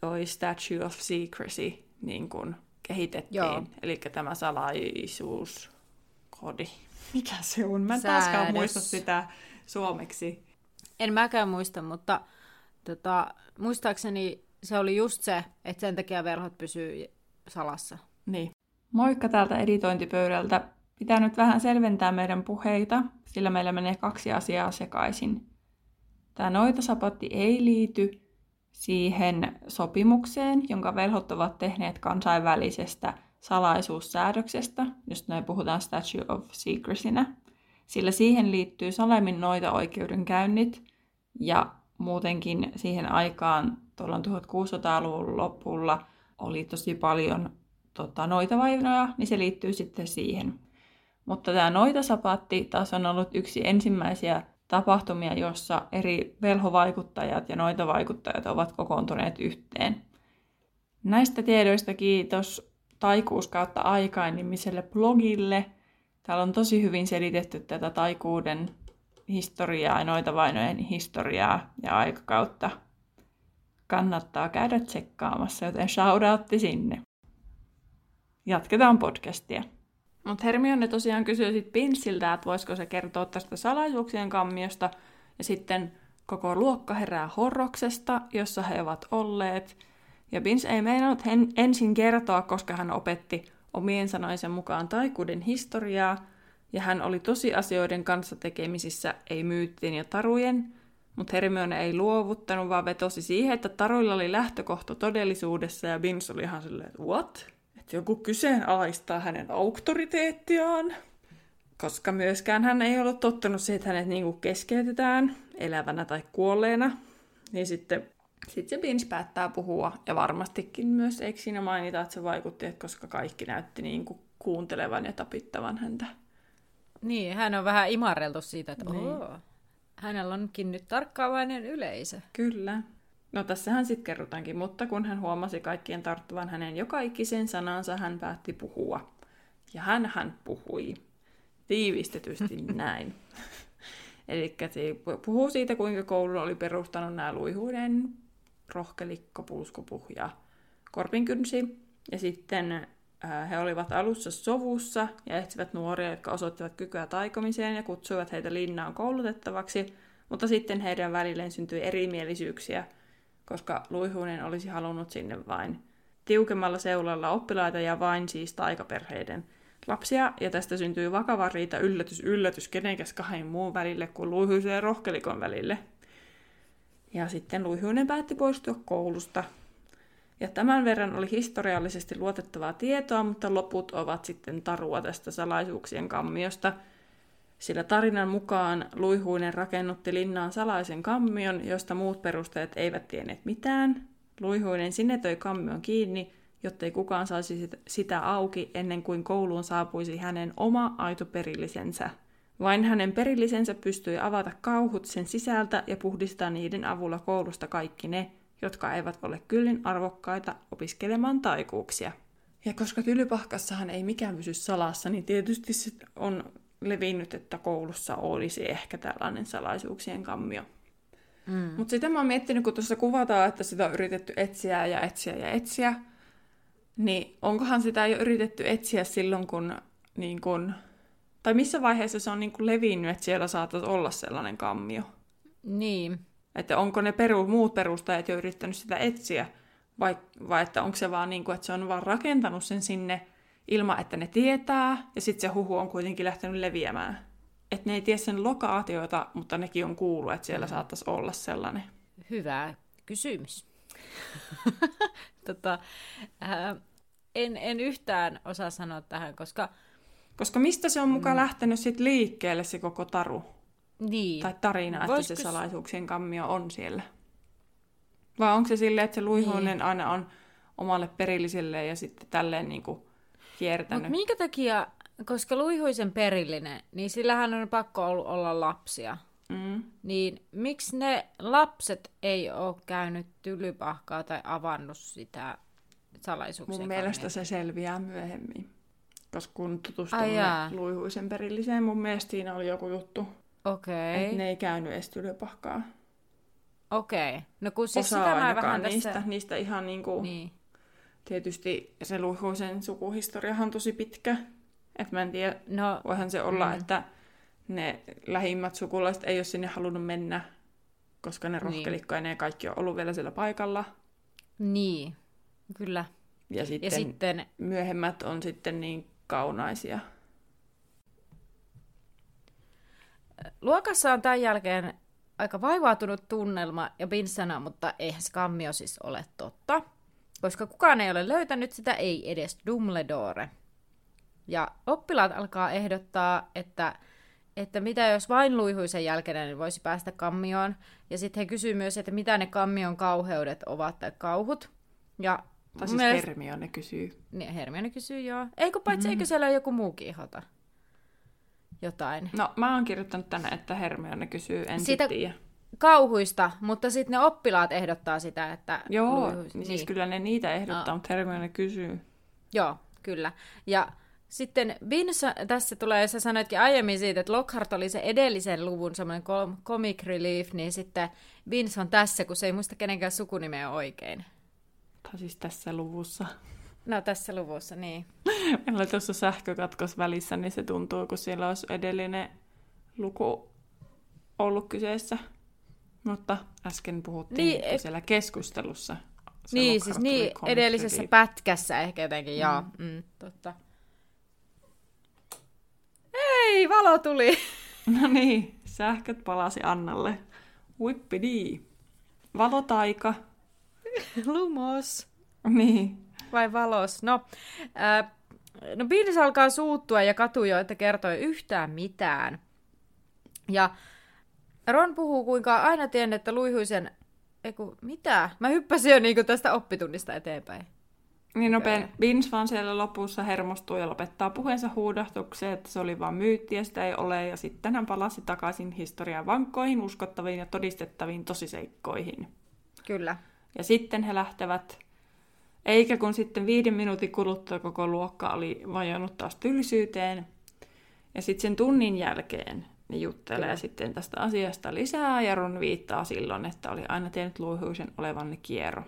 toi Statue of Secrecy niin kuin kehitettiin. Eli tämä salaisuuskodi mikä se on? Mä en Säädös. taaskaan muista sitä suomeksi. En mäkään muista, mutta tota, muistaakseni se oli just se, että sen takia verhot pysyy salassa. Niin. Moikka täältä editointipöydältä. Pitää nyt vähän selventää meidän puheita, sillä meillä menee kaksi asiaa sekaisin. Tämä noitasapatti ei liity siihen sopimukseen, jonka velhot ovat tehneet kansainvälisestä salaisuussäädöksestä, josta me puhutaan Statue of Secrecynä, sillä siihen liittyy Salemin noita oikeudenkäynnit ja muutenkin siihen aikaan tuolla 1600-luvun lopulla oli tosi paljon tota, noita vainoja, niin se liittyy sitten siihen. Mutta tämä noitasapatti taas on ollut yksi ensimmäisiä tapahtumia, jossa eri velhovaikuttajat ja noitavaikuttajat ovat kokoontuneet yhteen. Näistä tiedoista kiitos taikuus kautta aikaan nimiselle blogille. Täällä on tosi hyvin selitetty tätä taikuuden historiaa ja noita vainojen historiaa ja aikakautta. Kannattaa käydä tsekkaamassa, joten shoutoutti sinne. Jatketaan podcastia. Mutta Hermione tosiaan kysyi sitten Pinsiltä, että voisiko se kertoa tästä salaisuuksien kammiosta, ja sitten koko luokka herää horroksesta, jossa he ovat olleet – ja Vince ei meinannut ensin kertoa, koska hän opetti omien sanoisen mukaan taikuuden historiaa, ja hän oli tosiasioiden kanssa tekemisissä, ei myyttien ja tarujen, mutta Hermione ei luovuttanut, vaan vetosi siihen, että taruilla oli lähtökohta todellisuudessa, ja Vince oli ihan silleen, what? Että joku kyseenalaistaa hänen auktoriteettiaan. Koska myöskään hän ei ollut tottunut siihen, että hänet niinku keskeytetään elävänä tai kuolleena. Niin sitten sitten se Binge päättää puhua, ja varmastikin myös, eikö siinä mainita, että se vaikutti, että koska kaikki näytti niin kuin kuuntelevan ja tapittavan häntä. Niin, hän on vähän imarreltu siitä, että niin. Oo, hänellä onkin nyt tarkkaavainen yleisö. Kyllä. No tässähän sitten kerrotaankin, mutta kun hän huomasi kaikkien tarttuvan hänen joka ikisen sanansa, hän päätti puhua. Ja hän hän puhui. Tiivistetysti (laughs) näin. Eli puhuu siitä, kuinka koulu oli perustanut nämä luihuuden rohkelikko, pulskopuh ja korpinkynsi. Ja sitten äh, he olivat alussa sovussa ja etsivät nuoria, jotka osoittivat kykyä taikomiseen ja kutsuivat heitä linnaan koulutettavaksi, mutta sitten heidän välilleen syntyi erimielisyyksiä, koska Luihuinen olisi halunnut sinne vain tiukemmalla seulalla oppilaita ja vain siis taikaperheiden lapsia, ja tästä syntyi vakava riita yllätys yllätys kenenkäs kahden muun välille kuin Luihuisen ja Rohkelikon välille – ja sitten Luihuinen päätti poistua koulusta. Ja tämän verran oli historiallisesti luotettavaa tietoa, mutta loput ovat sitten tarua tästä salaisuuksien kammiosta. Sillä tarinan mukaan Luihuinen rakennutti linnaan salaisen kammion, josta muut perusteet eivät tienneet mitään. Luihuinen sinetöi kammion kiinni, jottei kukaan saisi sitä auki ennen kuin kouluun saapuisi hänen oma aito perillisensä – vain hänen perillisensä pystyi avata kauhut sen sisältä ja puhdistaa niiden avulla koulusta kaikki ne, jotka eivät ole kyllin arvokkaita opiskelemaan taikuuksia. Ja koska tylypahkassahan ei mikään pysy salassa, niin tietysti se on levinnyt, että koulussa olisi ehkä tällainen salaisuuksien kammio. Mm. Mutta sitä mä oon miettinyt, kun tuossa kuvataan, että sitä on yritetty etsiä ja etsiä ja etsiä, niin onkohan sitä jo yritetty etsiä silloin, kun, niin kun tai missä vaiheessa se on niin kun levinnyt, että siellä saattaisi olla sellainen kammio? Niin. Että onko ne peru, muut perustajat jo yrittänyt sitä etsiä, vai, vai että onko se vaan niin kuin, että se on vaan rakentanut sen sinne ilman, että ne tietää, ja sitten se huhu on kuitenkin lähtenyt leviämään. Että ne ei tiedä sen lokaatiota, mutta nekin on kuullut, että siellä mm. saattaisi olla sellainen. Hyvä kysymys. (laughs) tota, äh, en, en yhtään osaa sanoa tähän, koska... Koska mistä se on mukaan mm. lähtenyt sit liikkeelle se koko taru? Niin. Tai tarina, Voisiko... että se salaisuuksien kammio on siellä? Vai onko se silleen, että se luihuinen niin. aina on omalle perilliselle ja sitten tälleen niin kuin kiertänyt? Mutta minkä takia, koska luihuisen perillinen, niin sillähän on pakko ollut olla lapsia. Mm. Niin miksi ne lapset ei ole käynyt tylypahkaa tai avannut sitä salaisuuksien Mun mielestä se selviää myöhemmin. Koska kun tutustumme luihuisen perilliseen, mun mielestä siinä oli joku juttu. Okei. Okay. Että ne ei käynyt edes tylypahkaa. Okei. Okay. No kun siis Osa sitä mä vähän niistä, tässä... niistä ihan niinku... Niin. Tietysti se luihuisen sukuhistoriahan on tosi pitkä. Että mä en tiedä, no, voihan se olla, mm. että ne lähimmät sukulaiset ei ole sinne halunnut mennä, koska ne niin. kaikki on ollut vielä siellä paikalla. Niin, kyllä. Ja sitten, ja sitten myöhemmät on sitten niin kaunaisia. Luokassa on tämän jälkeen aika vaivautunut tunnelma ja Binsana, mutta eihän se kammio siis ole totta, koska kukaan ei ole löytänyt sitä, ei edes Dumbledore. Ja oppilaat alkaa ehdottaa, että, että mitä jos vain luihuisen jälkeen niin voisi päästä kammioon. Ja sitten he kysyvät myös, että mitä ne kammion kauheudet ovat tai kauhut. Ja tai siis mielestä... Hermione kysyy. Niin, Hermione kysyy, joo. Eikö paitsi, mm. eikö siellä ole joku muukin ihota? Jotain. No, mä oon kirjoittanut tänne, että Hermione kysyy, en Siitä tiedä. kauhuista, mutta sitten ne oppilaat ehdottaa sitä, että... Joo, luihuis... niin siis kyllä ne niitä ehdottaa, no. mutta Hermione kysyy. Joo, kyllä. Ja sitten Vince, tässä tulee, sä sanoitkin aiemmin siitä, että Lockhart oli se edellisen luvun semmoinen comic relief, niin sitten Vince on tässä, kun se ei muista kenenkään sukunimeä oikein. Tai siis tässä luvussa. No tässä luvussa, niin. (laughs) Meillä oli tuossa sähkökatkos välissä, niin se tuntuu, kun siellä olisi edellinen luku ollut kyseessä. Mutta äsken puhuttiin niin, et... siellä keskustelussa. niin, siis niin, edellisessä pätkässä ehkä jotenkin, mm. joo. Mm, totta. Ei, valo tuli! (laughs) No niin, sähköt palasi Annalle. Whippidi. Valotaika. (laughs) Lumos. Niin. Vai valos? No, äh, no Beans alkaa suuttua ja jo, että kertoi yhtään mitään. Ja Ron puhuu, kuinka aina tiennyt, että luihuisen... Eiku, mitä? Mä hyppäsin jo niinku tästä oppitunnista eteenpäin. Niin no okay. Vince vaan siellä lopussa hermostuu ja lopettaa puheensa huudahtukseen, että se oli vain myytti ja sitä ei ole. Ja sitten hän palasi takaisin historian vankkoihin, uskottaviin ja todistettaviin tosiseikkoihin. Kyllä. Ja sitten he lähtevät, eikä kun sitten viiden minuutin kuluttua koko luokka oli vajonnut taas tylsyyteen. Ja sitten sen tunnin jälkeen ne juttelee Kyllä. sitten tästä asiasta lisää, ja Ron viittaa silloin, että oli aina tiennyt luihuisen olevan kierro.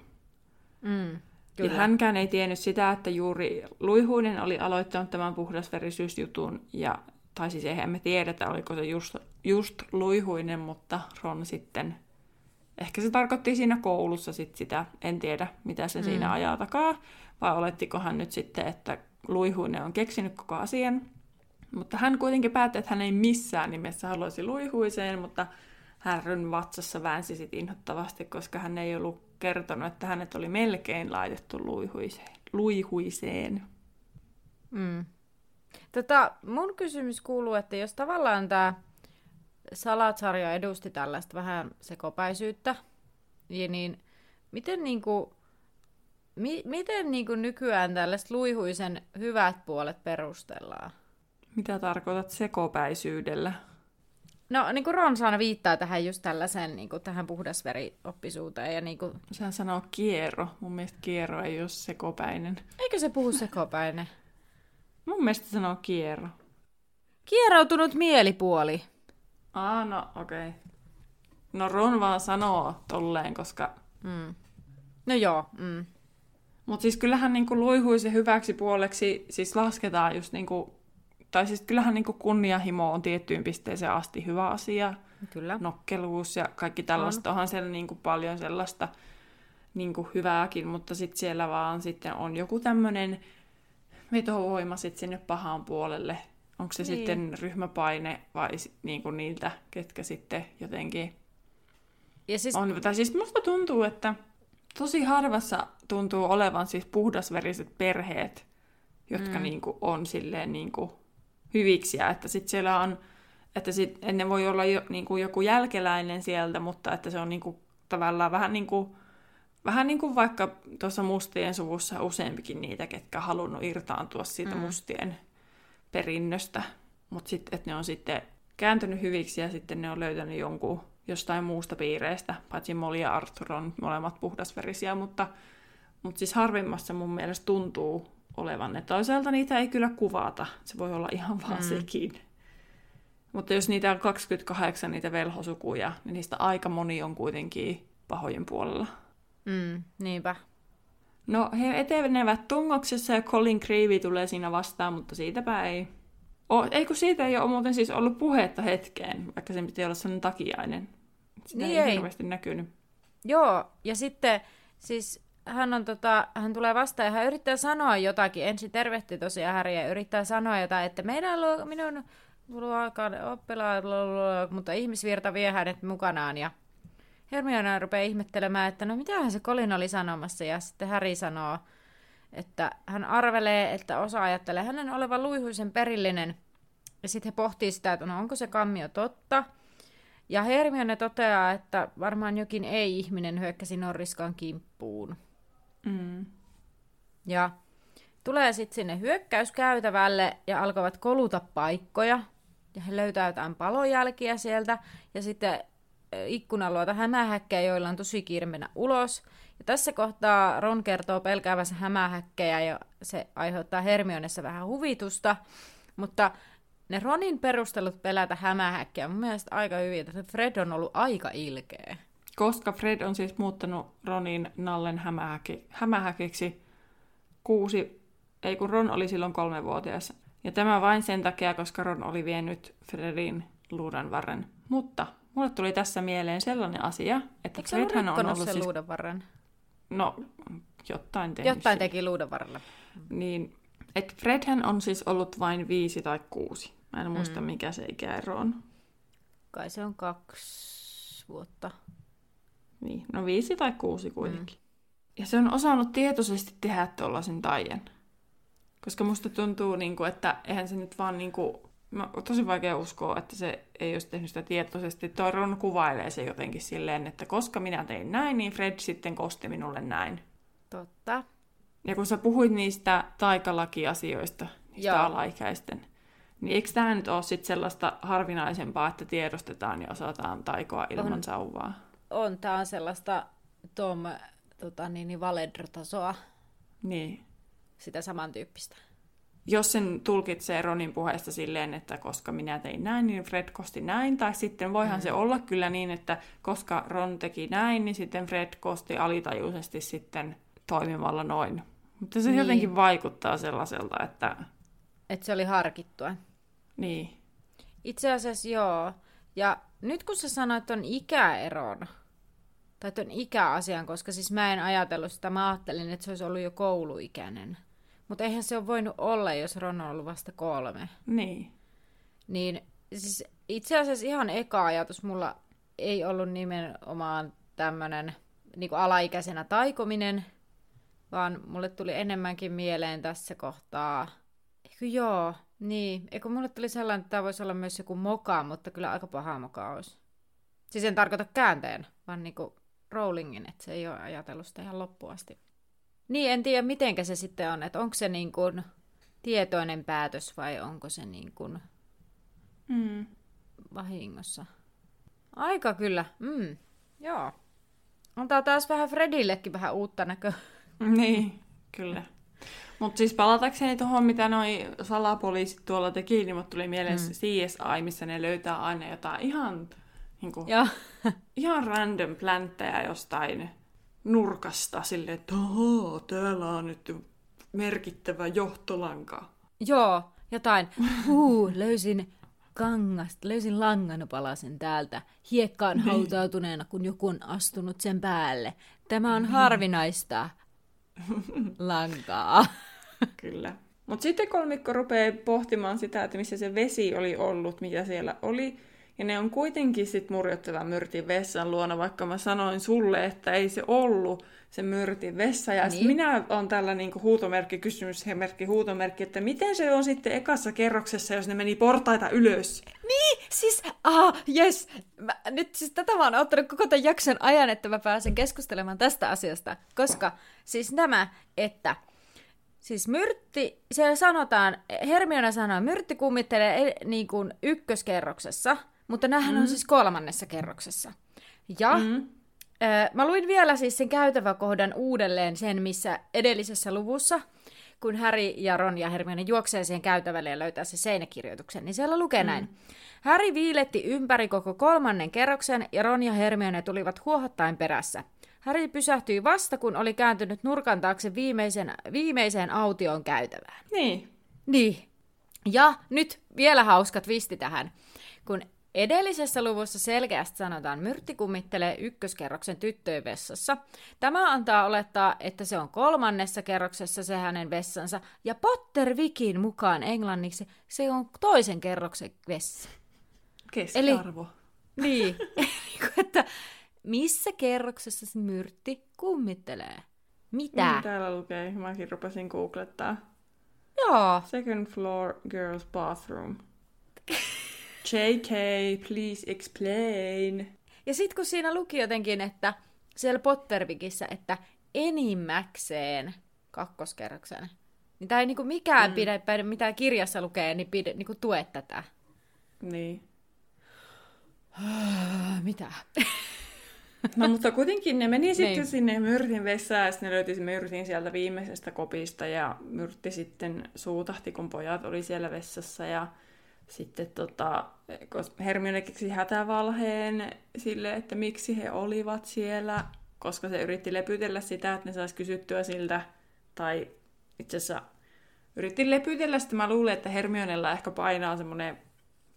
Mm. Kyllä. Ja hänkään ei tiennyt sitä, että juuri Luihuinen oli aloittanut tämän puhdasverisyysjutun, ja, tai siis eihän me tiedetä, oliko se just, just Luihuinen, mutta Ron sitten, ehkä se tarkoitti siinä koulussa sit sitä, en tiedä mitä se mm. siinä ajaa takaa, vai olettiko hän nyt sitten, että Luihuinen on keksinyt koko asian. Mutta hän kuitenkin päätti, että hän ei missään nimessä haluaisi Luihuiseen, mutta härryn vatsassa väänsi sit inhottavasti, koska hän ei ollut kertonut, että hänet oli melkein laitettu luihuiseen. luihuiseen. Mm. Tota, mun kysymys kuuluu, että jos tavallaan tämä Salatsarja edusti tällaista vähän sekopäisyyttä, niin miten, niinku, mi, miten niinku nykyään tällaiset luihuisen hyvät puolet perustellaan? Mitä tarkoitat sekopäisyydellä? No niin kuin Ron sana viittaa tähän just tällaiseen niin kuin tähän puhdasverioppisuuteen ja niin kuin... Sehän sanoo kierro. Mun mielestä kierro ei ole sekopäinen. Eikö se puhu sekopäinen? Mun mielestä sanoo kierro. Kieroutunut mielipuoli. Aa, no okei. Okay. No Ron vaan sanoo tolleen, koska... Mm. No joo, mm. Mutta siis kyllähän niinku luihuisen hyväksi puoleksi siis lasketaan just niinku... Tai siis kyllähän niinku kunnianhimo on tiettyyn pisteeseen asti hyvä asia. Kyllä. Nokkeluus ja kaikki tällaista. On. Onhan siellä niinku paljon sellaista niinku hyvääkin, mutta sitten siellä vaan sitten on joku tämmöinen vetovoima sitten sinne pahaan puolelle. Onko se niin. sitten ryhmäpaine vai niinku niiltä, ketkä sitten jotenkin ja siis... on. Tai siis musta tuntuu, että tosi harvassa tuntuu olevan siis puhdasveriset perheet, jotka mm. niinku on silleen niinku hyviksiä. Että sitten siellä on, että sit, ennen voi olla jo, niinku joku jälkeläinen sieltä, mutta että se on niinku tavallaan vähän niin kuin vähän niin kuin vaikka tuossa mustien suvussa useampikin niitä, ketkä halunnut irtaantua siitä mm. mustien perinnöstä. Mutta sitten, että ne on sitten kääntynyt hyviksi ja sitten ne on löytänyt jonkun jostain muusta piireistä, paitsi Molly ja Arthur on molemmat puhdasverisiä, mutta, mutta siis harvimmassa mun mielestä tuntuu olevan ne. Toisaalta niitä ei kyllä kuvata, se voi olla ihan vaan mm. sekin. Mutta jos niitä on 28 niitä velhosukuja, niin niistä aika moni on kuitenkin pahojen puolella. Mm, niinpä. No, he etenevät tungoksessa ja Colin Creevy tulee siinä vastaan, mutta siitäpä ei. O, ei kun siitä ei ole muuten siis ollut puhetta hetkeen, vaikka sen piti olla sellainen takiainen. Sitä niin ei, ei hirveästi näkynyt. Joo, ja sitten siis hän, on tota, hän tulee vastaan ja hän yrittää sanoa jotakin. Ensin tervehti tosiaan Häriä ja yrittää sanoa jotain, että meidän luo, minun luokan oppilaat, mutta ihmisvirta vie hänet mukanaan. Ja Hermione rupeaa ihmettelemään, että no mitähän se Colin oli sanomassa. Ja sitten Häri sanoo, että hän arvelee, että osa ajattelee hänen olevan luihuisen perillinen. Ja sitten he pohtii sitä, että no onko se kammio totta. Ja Hermione toteaa, että varmaan jokin ei-ihminen hyökkäsi Norriskan kimppuun. Mm. Ja tulee sitten sinne hyökkäyskäytävälle ja alkavat koluta paikkoja. Ja he löytää jotain palojälkiä sieltä. Ja sitten ikkunan luota hämähäkkejä, joilla on tosi kiire mennä ulos. Ja tässä kohtaa Ron kertoo pelkäävänsä hämähäkkejä ja se aiheuttaa Hermionessa vähän huvitusta. Mutta ne Ronin perustelut pelätä hämähäkkiä mun mielestä aika hyvin, että Fred on ollut aika ilkeä. Koska Fred on siis muuttanut Ronin nallen hämähäki, hämähäkiksi kuusi, ei kun Ron oli silloin kolmevuotias. Ja tämä vain sen takia, koska Ron oli vienyt Fredin luudan varren. Mutta mulle tuli tässä mieleen sellainen asia, että Eikö Fredhän on ollut sen siis... luudan varren? No, jotain tehnyt. Jotain teki luudan varrella. Niin, että Fredhän on siis ollut vain viisi tai kuusi. Mä en muista, mm. mikä se ikäero on. Kai se on kaksi vuotta. Niin, no viisi tai kuusi kuitenkin. Mm. Ja se on osannut tietoisesti tehdä tuollaisen taien. Koska musta tuntuu, niin kuin, että eihän se nyt vaan niin kuin, mä, tosi vaikea uskoa, että se ei olisi tehnyt sitä tietoisesti. Toi Ron kuvailee se jotenkin silleen, että koska minä tein näin, niin Fred sitten kosti minulle näin. Totta. Ja kun sä puhuit niistä taikalakiasioista, niistä Joo. alaikäisten, niin eikö tämä nyt ole sitten sellaista harvinaisempaa, että tiedostetaan ja osataan taikoa ilman On. sauvaa? On, tää on sellaista Tom tota, niin, niin Valedro-tasoa, Niin. sitä samantyyppistä. Jos sen tulkitsee Ronin puheesta silleen, että koska minä tein näin, niin Fred kosti näin, tai sitten voihan mm. se olla kyllä niin, että koska Ron teki näin, niin sitten Fred kosti alitajuisesti sitten toimimalla noin. Mutta se Niin. jotenkin vaikuttaa sellaiselta, että Että se oli harkittua. niin, Itse asiassa joo. Ja nyt kun sä sanoit ton ikäeron, tai ton ikäasian, koska siis mä en ajatellut sitä, mä ajattelin, että se olisi ollut jo kouluikäinen. Mutta eihän se ole voinut olla, jos Ron on ollut vasta kolme. niin. Niin siis itse asiassa ihan eka ajatus mulla ei ollut nimenomaan tämmönen niin alaikäisenä taikominen, vaan mulle tuli enemmänkin mieleen tässä kohtaa. Eikö joo, niin. Eikö mulle tuli sellainen, että tämä voisi olla myös joku moka, mutta kyllä aika paha moka olisi. Siis en tarkoita käänteen, vaan niinku Rowlingin, että se ei ole ajatellut sitä ihan loppuun asti. Niin, en tiedä mitenkä se sitten on, että onko se niin kuin tietoinen päätös vai onko se niin kuin Mm. vahingossa. Aika kyllä, mm. Joo. Antaa taas vähän Fredillekin vähän uutta näköä. (laughs) Niin, kyllä. Mutta siis palatakseni tuohon, mitä noi salapoliisit tuolla teki, niin mut tuli mieleen mm. CSI, missä ne löytää aina jotain ihan, niinku, ihan random plänttejä jostain nurkasta silleen, että oho, täällä on nyt merkittävä johtolanka. Joo, jotain. Huu, löysin kangasta, löysin langanpalasen täältä hiekkaan hautautuneena, kun joku on astunut sen päälle. Tämä on harvinaista (laughs) lankaa. Kyllä. Mutta sitten kolmikko rupeaa pohtimaan sitä, että missä se vesi oli ollut, mitä siellä oli. Ja ne on kuitenkin sitten murjottava myrtin vessan luona, vaikka mä sanoin sulle, että ei se ollut se myrtin vessa. Ja niin. Minä on tällä niinku huutomerkki, kysymysmerkki, huutomerkki, että miten se on sitten ekassa kerroksessa, jos ne meni portaita ylös? Niin, siis, ah, yes. Mä, nyt siis tätä mä oon ottanut koko tämän jakson ajan, että mä pääsen keskustelemaan tästä asiasta, koska siis nämä, että siis myrtti, siellä sanotaan, Hermione sanoo, myrtti kummittelee niin kuin ykköskerroksessa, mutta nämähän mm. on siis kolmannessa kerroksessa. Ja mm. ö, mä luin vielä siis sen käytäväkohdan uudelleen sen, missä edellisessä luvussa, kun Harry ja Ron ja Hermione juoksee siihen käytävälle ja löytää se seinäkirjoituksen, niin siellä lukee mm. näin. Harry viiletti ympäri koko kolmannen kerroksen ja Ron ja Hermione tulivat huohottaen perässä. Harry pysähtyi vasta, kun oli kääntynyt nurkan taakse viimeisen, viimeiseen autioon käytävään. Niin. Niin. Ja nyt vielä hauska twisti tähän. Kun edellisessä luvussa selkeästi sanotaan, myrtti kummittelee ykköskerroksen tyttöjen vessassa. Tämä antaa olettaa, että se on kolmannessa kerroksessa se hänen vessansa, ja Potter Vikin mukaan englanniksi se on toisen kerroksen vessa. Keskiarvo. Niin, (laughs) että missä kerroksessa se myrtti kummittelee? Mitä? Mm, täällä lukee, mäkin rupesin googlettaa. Joo. Second floor girls bathroom. (laughs) JK, please explain. Ja sitten kun siinä luki jotenkin, että siellä Pottervikissä, että enimmäkseen kakkoskerroksen, niin tämä ei niinku mikään mm. pidä, mitä kirjassa lukee, niin pidä, niinku tue tätä. Niin. (sighs) mitä? (laughs) No mutta kuitenkin ne meni sitten Niin. sinne Myrtin vessaan ja sitten ne löyti Myrtin sieltä viimeisestä kopista ja Myrtti sitten suutahti, kun pojat oli siellä vessassa ja sitten tota, Hermione keksi hätävalheen sille, että miksi he olivat siellä, koska se yritti lepytellä sitä, että ne saisi kysyttyä siltä, tai itse asiassa yritti lepytellä sitä. Mä luulen, että Hermionella ehkä painaa semmoinen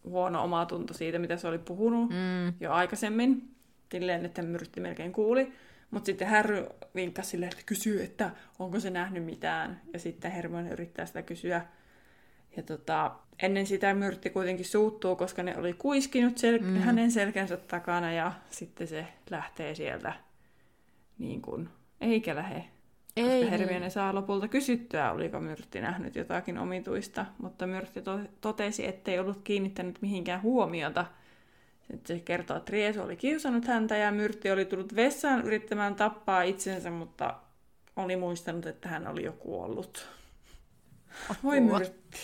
huono omatunto siitä, mitä se oli puhunut Mm. jo aikaisemmin. Silleen, että myrtti melkein kuuli. Mutta sitten Harry vinkkasi silleen, että kysyy, että onko se nähnyt mitään. Ja sitten Hermione yrittää sitä kysyä. Ja tota, ennen sitä myrtti kuitenkin suuttuu, koska ne oli kuiskinut sel- mm. hänen selkänsä takana. Ja sitten se lähtee sieltä niin kuin, eikä lähe. Koska Ei Hermione saa lopulta kysyttyä, oliko Myrtti nähnyt jotakin omituista, mutta Myrtti to- totesi, ettei ollut kiinnittänyt mihinkään huomiota. Sitten se kertoo, että Riesu oli kiusannut häntä ja Myrtti oli tullut vessaan yrittämään tappaa itsensä, mutta oli muistanut, että hän oli jo kuollut. Voi. Myrtti.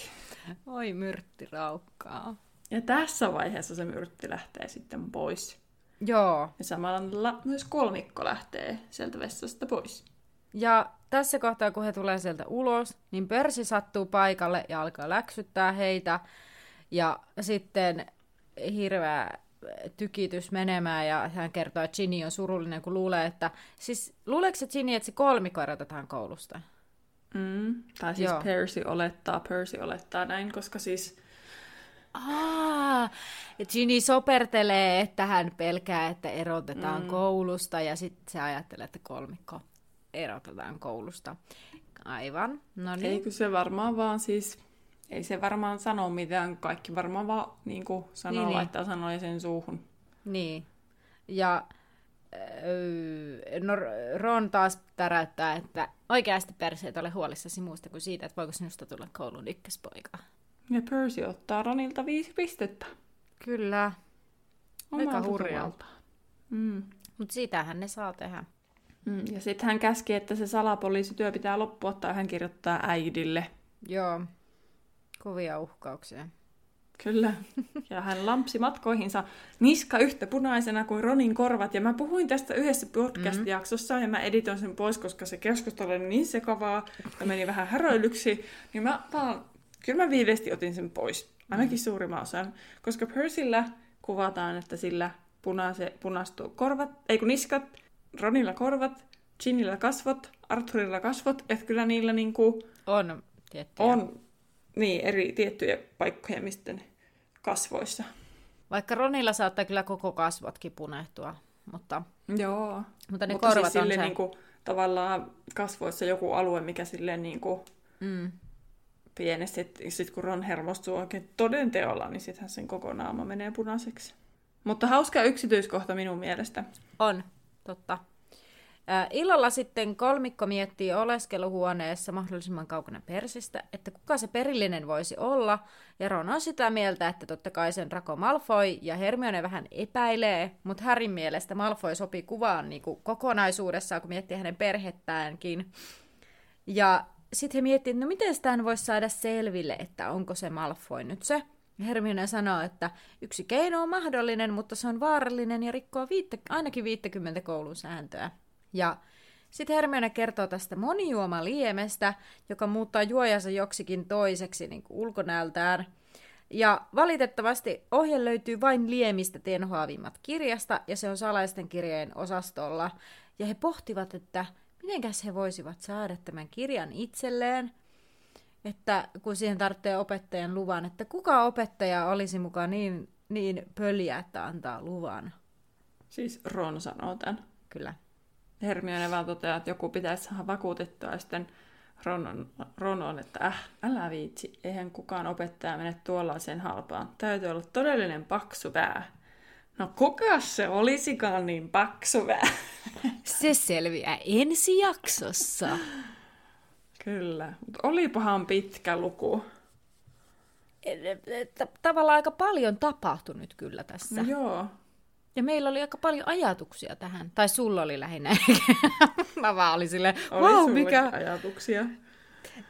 Oi myrtti raukkaa. Ja tässä vaiheessa se Myrtti lähtee sitten pois. Joo. Ja samalla myös kolmikko lähtee sieltä vessasta pois. Ja tässä kohtaa, kun he tulee sieltä ulos, niin Persi sattuu paikalle ja alkaa läksyttää heitä. Ja sitten hirveä tykitys menemään ja hän kertoo, että Ginny on surullinen, kun luulee, että... Siis luuleeko se Ginny, että se kolmikko erotetaan koulusta? Mm. Tai siis Joo. Percy olettaa, Percy olettaa näin, koska siis Aa, Ginny sopertelee, että hän pelkää, että erotetaan mm. koulusta, ja sitten se ajattelee, että kolmikko erotetaan koulusta. Aivan, no niin. Eikö se varmaan vaan siis, ei se varmaan sano mitään, kaikki varmaan vaan niin sanoo, Niin, niin, niin. laittaa sanoja sen suuhun. Niin. Ja no, Ron taas täräyttää, että oikeasti perseet ole huolissasi muusta kuin siitä, että voiko sinusta tulla koulun ykköspoika. Ja Percy ottaa Ronilta viisi pistettä. Kyllä, Aika tavallaan. Mm. mutta sitähän ne saa tehdä. Mm. Ja sitten hän käski, että se salapoliisityö pitää loppua tai hän kirjoittaa äidille. Joo, kovia uhkauksia. Kyllä. Ja hän lampsi matkoihinsa niska yhtä punaisena kuin Ronin korvat. Ja mä puhuin tästä yhdessä podcast-jaksossa ja mä editoin sen pois, koska se keskustelu oli niin sekavaa ja meni vähän häröilyksi. Niin mä vaan, kyllä mä viidesti otin sen pois. Ainakin suurimman osan. Koska Percyllä kuvataan, että sillä punaise, punastuu korvat, ei kun niskat, Ronilla korvat, Ginillä kasvot, Arthurilla kasvot, että kyllä niillä niinku On tiettyjä. on niin, eri tiettyjä paikkoja, mistä kasvoissa. Vaikka Ronilla saattaa kyllä koko kasvotkin punehtua, mutta, Joo. mutta ne Mutta korvat siis on sille se. niinku, tavallaan kasvoissa joku alue, mikä silleen niinku Mm. pienesti, että sit kun Ron hermostuu oikein toden teolla, niin sittenhän sen koko naama menee punaiseksi. Mutta hauska yksityiskohta minun mielestä. On, totta. Illalla sitten kolmikko miettii oleskeluhuoneessa mahdollisimman kaukana persistä, että kuka se perillinen voisi olla. Ja Ron on sitä mieltä, että totta kai sen Draco Malfoy ja Hermione vähän epäilee, mutta Harryn mielestä Malfoy sopii kuvaan niin kuin kokonaisuudessaan, kun miettii hänen perhettäänkin. Ja sitten he miettii, että no miten sitä voisi saada selville, että onko se Malfoy nyt se. Hermione sanoo, että yksi keino on mahdollinen, mutta se on vaarallinen ja rikkoo viittä, ainakin 50 koulun sääntöä. Ja sitten Hermione kertoo tästä monijuomaliemestä, joka muuttaa juojansa joksikin toiseksi niin kuin ulkonäöltään. Ja valitettavasti ohje löytyy vain liemistä tenhoavimmat kirjasta, ja se on salaisten kirjojen osastolla. Ja he pohtivat, että mitenkäs he voisivat saada tämän kirjan itselleen, että kun siihen tarvitsee opettajan luvan, että kuka opettaja olisi mukaan niin, niin pöliä, että antaa luvan. Siis Ron sanoo tämän. Kyllä. Hermione vaan toteaa, että joku pitäisi saada vakuutettua, ja sitten Ron on, Ron on, että äh, älä viitsi, eihän kukaan opettaja mene tuollaiseen halpaan. Täytyy olla todellinen paksu pää. No kuka se olisikaan niin paksu pää? (laughs) Se selviää ensi jaksossa. Kyllä, mutta olipahan pitkä luku. T- Tavallaan aika paljon tapahtui nyt kyllä tässä. No joo, Ja meillä oli aika paljon ajatuksia tähän. Tai sulla oli lähinnä. (laughs) Mä vaan olin silleen, oli wow, mikä... ajatuksia.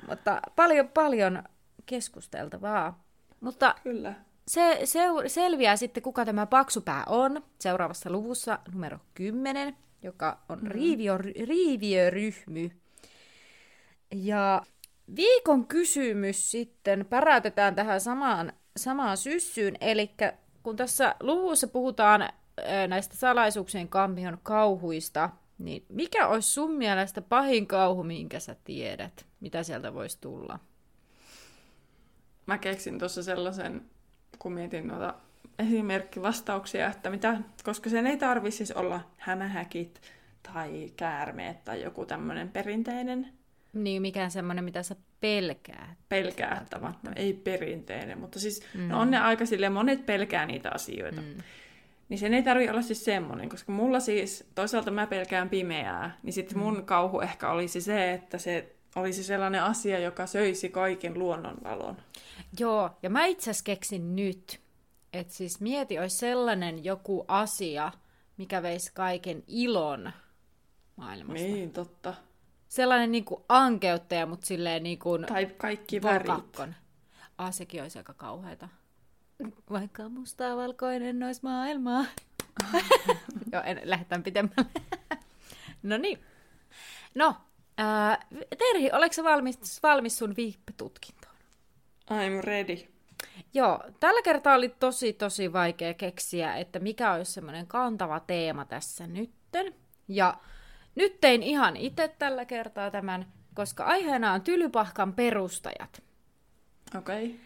Mutta paljon, paljon keskusteltavaa. Mutta Kyllä. se, se selviää sitten, kuka tämä paksupää on seuraavassa luvussa numero 10, joka on mm. riivio, riiviöryhmy. Ja viikon kysymys sitten päräytetään tähän samaan, samaan syssyyn, eli kun tässä luvussa puhutaan näistä salaisuuksien kampion kauhuista, niin mikä olisi sun mielestä pahin kauhu, minkä sä tiedät? Mitä sieltä voisi tulla? Mä keksin tuossa sellaisen, kun mietin noita esimerkkivastauksia, että mitä, koska sen ei tarvi siis olla hämähäkit tai käärmeet tai joku tämmöinen perinteinen Niin, mikä on semmoinen, mitä sä pelkäät. pelkäättävä. No ei perinteinen, mutta siis mm. no on ne aika silleen, monet pelkää niitä asioita. Mm. Niin sen ei tarvi olla siis semmoinen, koska mulla siis, toisaalta mä pelkään pimeää, niin sitten mun kauhu ehkä olisi se, että se olisi sellainen asia, joka söisi kaiken luonnonvalon. Joo, ja mä itse asiassa keksin nyt, että siis mieti, olisi sellainen joku asia, mikä veisi kaiken ilon maailmasta. Niin, totta. Sellainen niin kuin ankeuttaja, mutta silleen niin kuin Tai kaikki värit. Ah, sekin olisi aika kauheata. Vaikka mustaa valkoinen olisi maailmaa. Joo, en lähdetään pitemmälle. no niin. No, ää, Terhi, oletko valmis, valmis sun viippetutkintoon? I'm ready. Joo, tällä kertaa oli tosi tosi vaikea keksiä, että mikä olisi semmoinen kantava teema tässä nytten. Ja nyt tein ihan itse tällä kertaa tämän, koska aiheena on tylypahkan perustajat. Okei. Okay.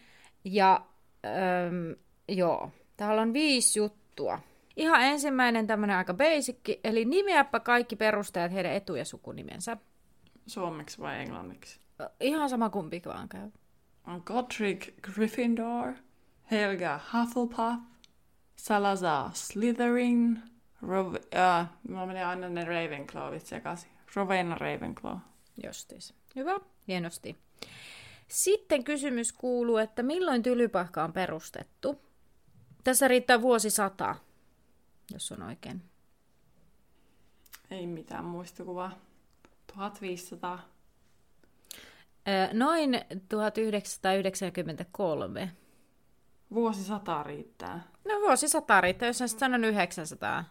Ja öm, joo, täällä on viisi juttua. Ihan ensimmäinen tämmöinen aika basicki, eli nimeäpä kaikki perustajat heidän etu- ja sukunimensä. Suomeksi vai englanniksi? Ihan sama kumpi vaan käy. On Godric Gryffindor, Helga Hufflepuff, Salazar Slytherin, Rov... Äh, mä menee aina ne Ravenclawit sekaisin. Rowena Ravenclaw. Justiis. Hyvä, hienosti. Sitten kysymys kuuluu, että milloin tylypahka on perustettu? Tässä riittää vuosisata, jos on oikein. Ei mitään muistikuvaa. 1500. Ö, Noin 1993. Vuosisata riittää. No vuosisata riittää, jos olisit sanonut 900.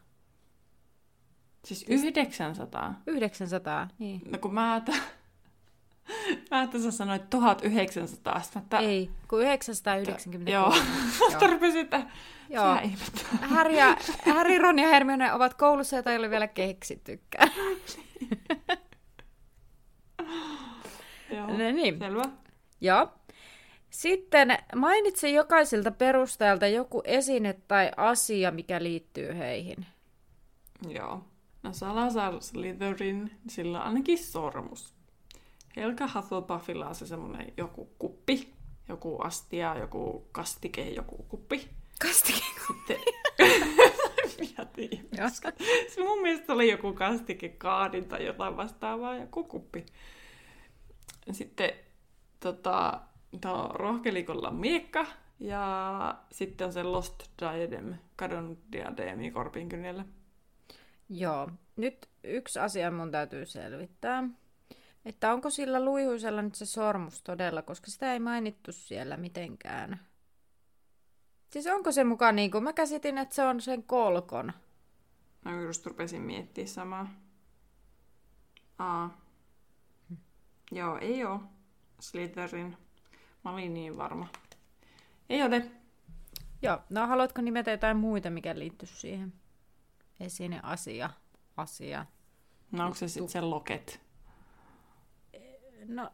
Siis 900. 900, niin. No kun mä, että, mä että sä sanoit 1900. Sitten, että, Ei, kun 990. Joo, Joo. että Joo. Harry, ja, Harry, Ron ja Hermione ovat koulussa, jota ei ole vielä keksittykään. Joo, No niin. selvä. Joo. Sitten mainitse jokaiselta perustajalta joku esine tai asia, mikä liittyy heihin. Joo. No Salazar Slytherin, sillä on ainakin sormus. Helga Hufflepuffilla on se semmonen joku kuppi, joku astia, joku kastike, joku kuppi. Kastike. Sitten... (laughs) Joo. Se mun mielestä oli joku kastike kaadin tai jotain vastaavaa, joku kuppi. Sitten tota, tuo rohkelikolla on miekka ja sitten on se Lost Diadem, kadonnut diadeemi korpin kynnellä. Joo. Nyt yksi asia mun täytyy selvittää. Että onko sillä luihuisella nyt se sormus todella, koska sitä ei mainittu siellä mitenkään. Siis onko se mukaan niin kuin, mä käsitin, että se on sen kolkon. Mä just rupesin miettimään samaa. Aa. Joo, ei oo. Slytherin. Mä olin niin varma. Ei ole. Joo, no haluatko nimetä jotain muita, mikä liittyy siihen? Esine, asia, asia. No onko se sitten se loket? No,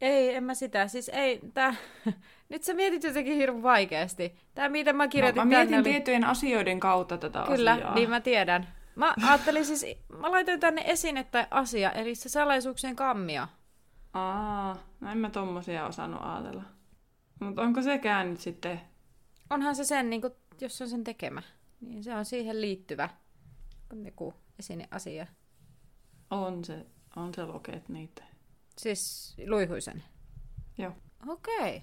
ei, en mä sitä. Siis ei, tää... (laughs) Nyt sä mietit jotenkin hirveän vaikeasti. Tää, mitä mä No, kirjoitin mä mietin tänne, oli... tiettyjen asioiden kautta tätä Kyllä, asiaa. niin mä tiedän. Mä ajattelin siis, mä laitoin tänne esine tai asia, eli se salaisuuksien kammio. Aa, no en mä tommosia osannut ajatella. Mutta onko sekään nyt sitten... Onhan se sen, niin kun, jos se on sen tekemä, niin se on siihen liittyvä joku esine, asia. On se, on se loket niitä. Siis luihuisen. Joo. Okei. Okay.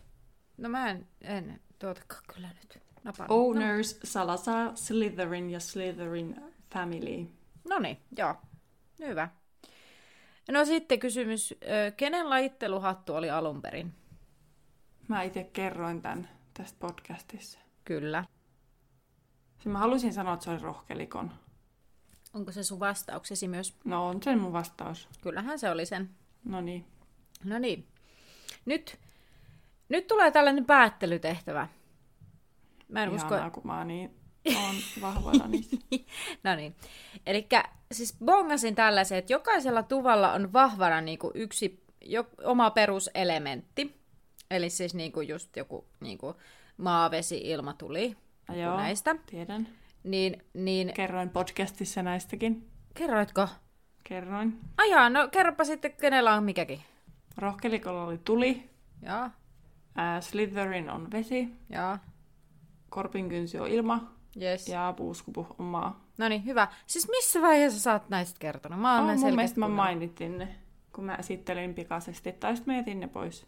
No mä en, en tuotakaan kyllä nyt napannut. Owners, Salazar, Slytherin ja Slytherin family. No niin, joo. Hyvä. No sitten kysymys, kenen lajitteluhattu oli alun perin? Mä itse kerroin tämän tästä podcastissa. Kyllä. Siis mä halusin sanoa, että se oli rohkelikon. Onko se sun vastauksesi myös? No on se mun vastaus. Kyllähän se oli sen. No niin. No niin. Nyt, nyt tulee tällainen päättelytehtävä. Mä en usko... Ihanaa, kun mä niin on vahvoilla niissä. (laughs) No niin. Eli siis bongasin tällaisen, että jokaisella tuvalla on vahvana niin kuin yksi jo, oma peruselementti. Eli siis niin kuin just joku niin kuin maa, vesi, ilma, tuli. Joo, näistä. tiedän. Niin, niin Kerroin podcastissa näistäkin. kerroitko? Kerroin. Ajaa, no kerropa sitten, kenellä on mikäkin. Rohkelikolla oli tuli. Joo, Ää, Slytherin on vesi. joo, Korpinkynsi on ilma. yes. Ja puuskupu on maa. No niin, hyvä. Siis missä vaiheessa sä oot näistä kertonut? Mä oon Oh, mun mielestä mä mainitin ne, kun mä esittelin pikaisesti. Tai sitten mä jätin ne pois.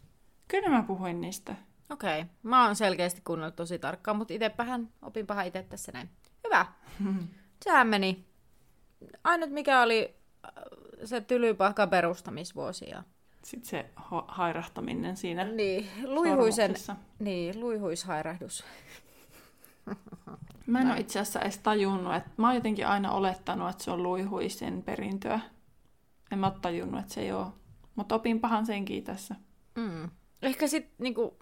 Kyllä mä puhuin niistä. Okei, okay. mä oon selkeästi kuunnellut tosi tarkkaan, mutta itepähän opinpahan itse tässä näin. Hyvä. (laughs) Sehän meni. Ainut mikä oli äh, se tylypahkan perustamisvuosi. Ja... Sitten se ho- hairahtaminen siinä Niin, luihuisen, niin, luihuishairähdys. Mä en ole itse asiassa edes tajunnut, että mä oon jotenkin aina olettanut, että se on luihuisen perintöä. En mä ole tajunnut, että se ei ole. Mutta opin pahan senkin tässä. Mm. Ehkä sitten niinku,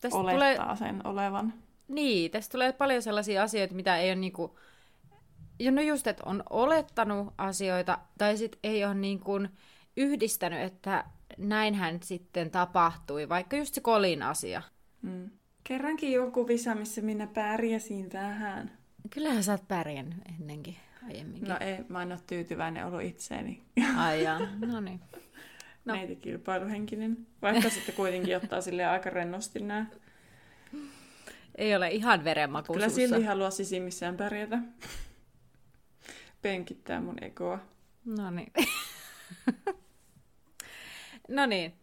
tästä Olettaa tulee, sen olevan. Niin, tästä tulee paljon sellaisia asioita, mitä ei ole niinku, ja no just, että on olettanut asioita, tai sitten ei ole niinku yhdistänyt, että näinhän sitten tapahtui, vaikka just se kolin asia. Mm. Kerrankin joku visa, missä minä pärjäsin vähän. Kyllähän sä oot pärjännyt ennenkin, aiemminkin. No ei, mä en ole tyytyväinen ollut itseeni. Ai jaa, no niin. (laughs) No. Meitä kilpailuhenkinen. Vaikka sitten kuitenkin ottaa sille aika rennosti nämä. Ei ole ihan verenmaku Kyllä silti haluaa sisimmissään pärjätä. Penkittää mun egoa. No niin. (laughs) no niin.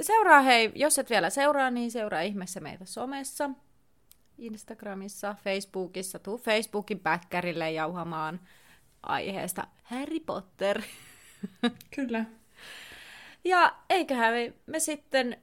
Seuraa hei, jos et vielä seuraa, niin seuraa ihmeessä meitä somessa, Instagramissa, Facebookissa. Tuu Facebookin päkkärille jauhamaan aiheesta Harry Potter. (laughs) Kyllä. Ja eiköhän me, me sitten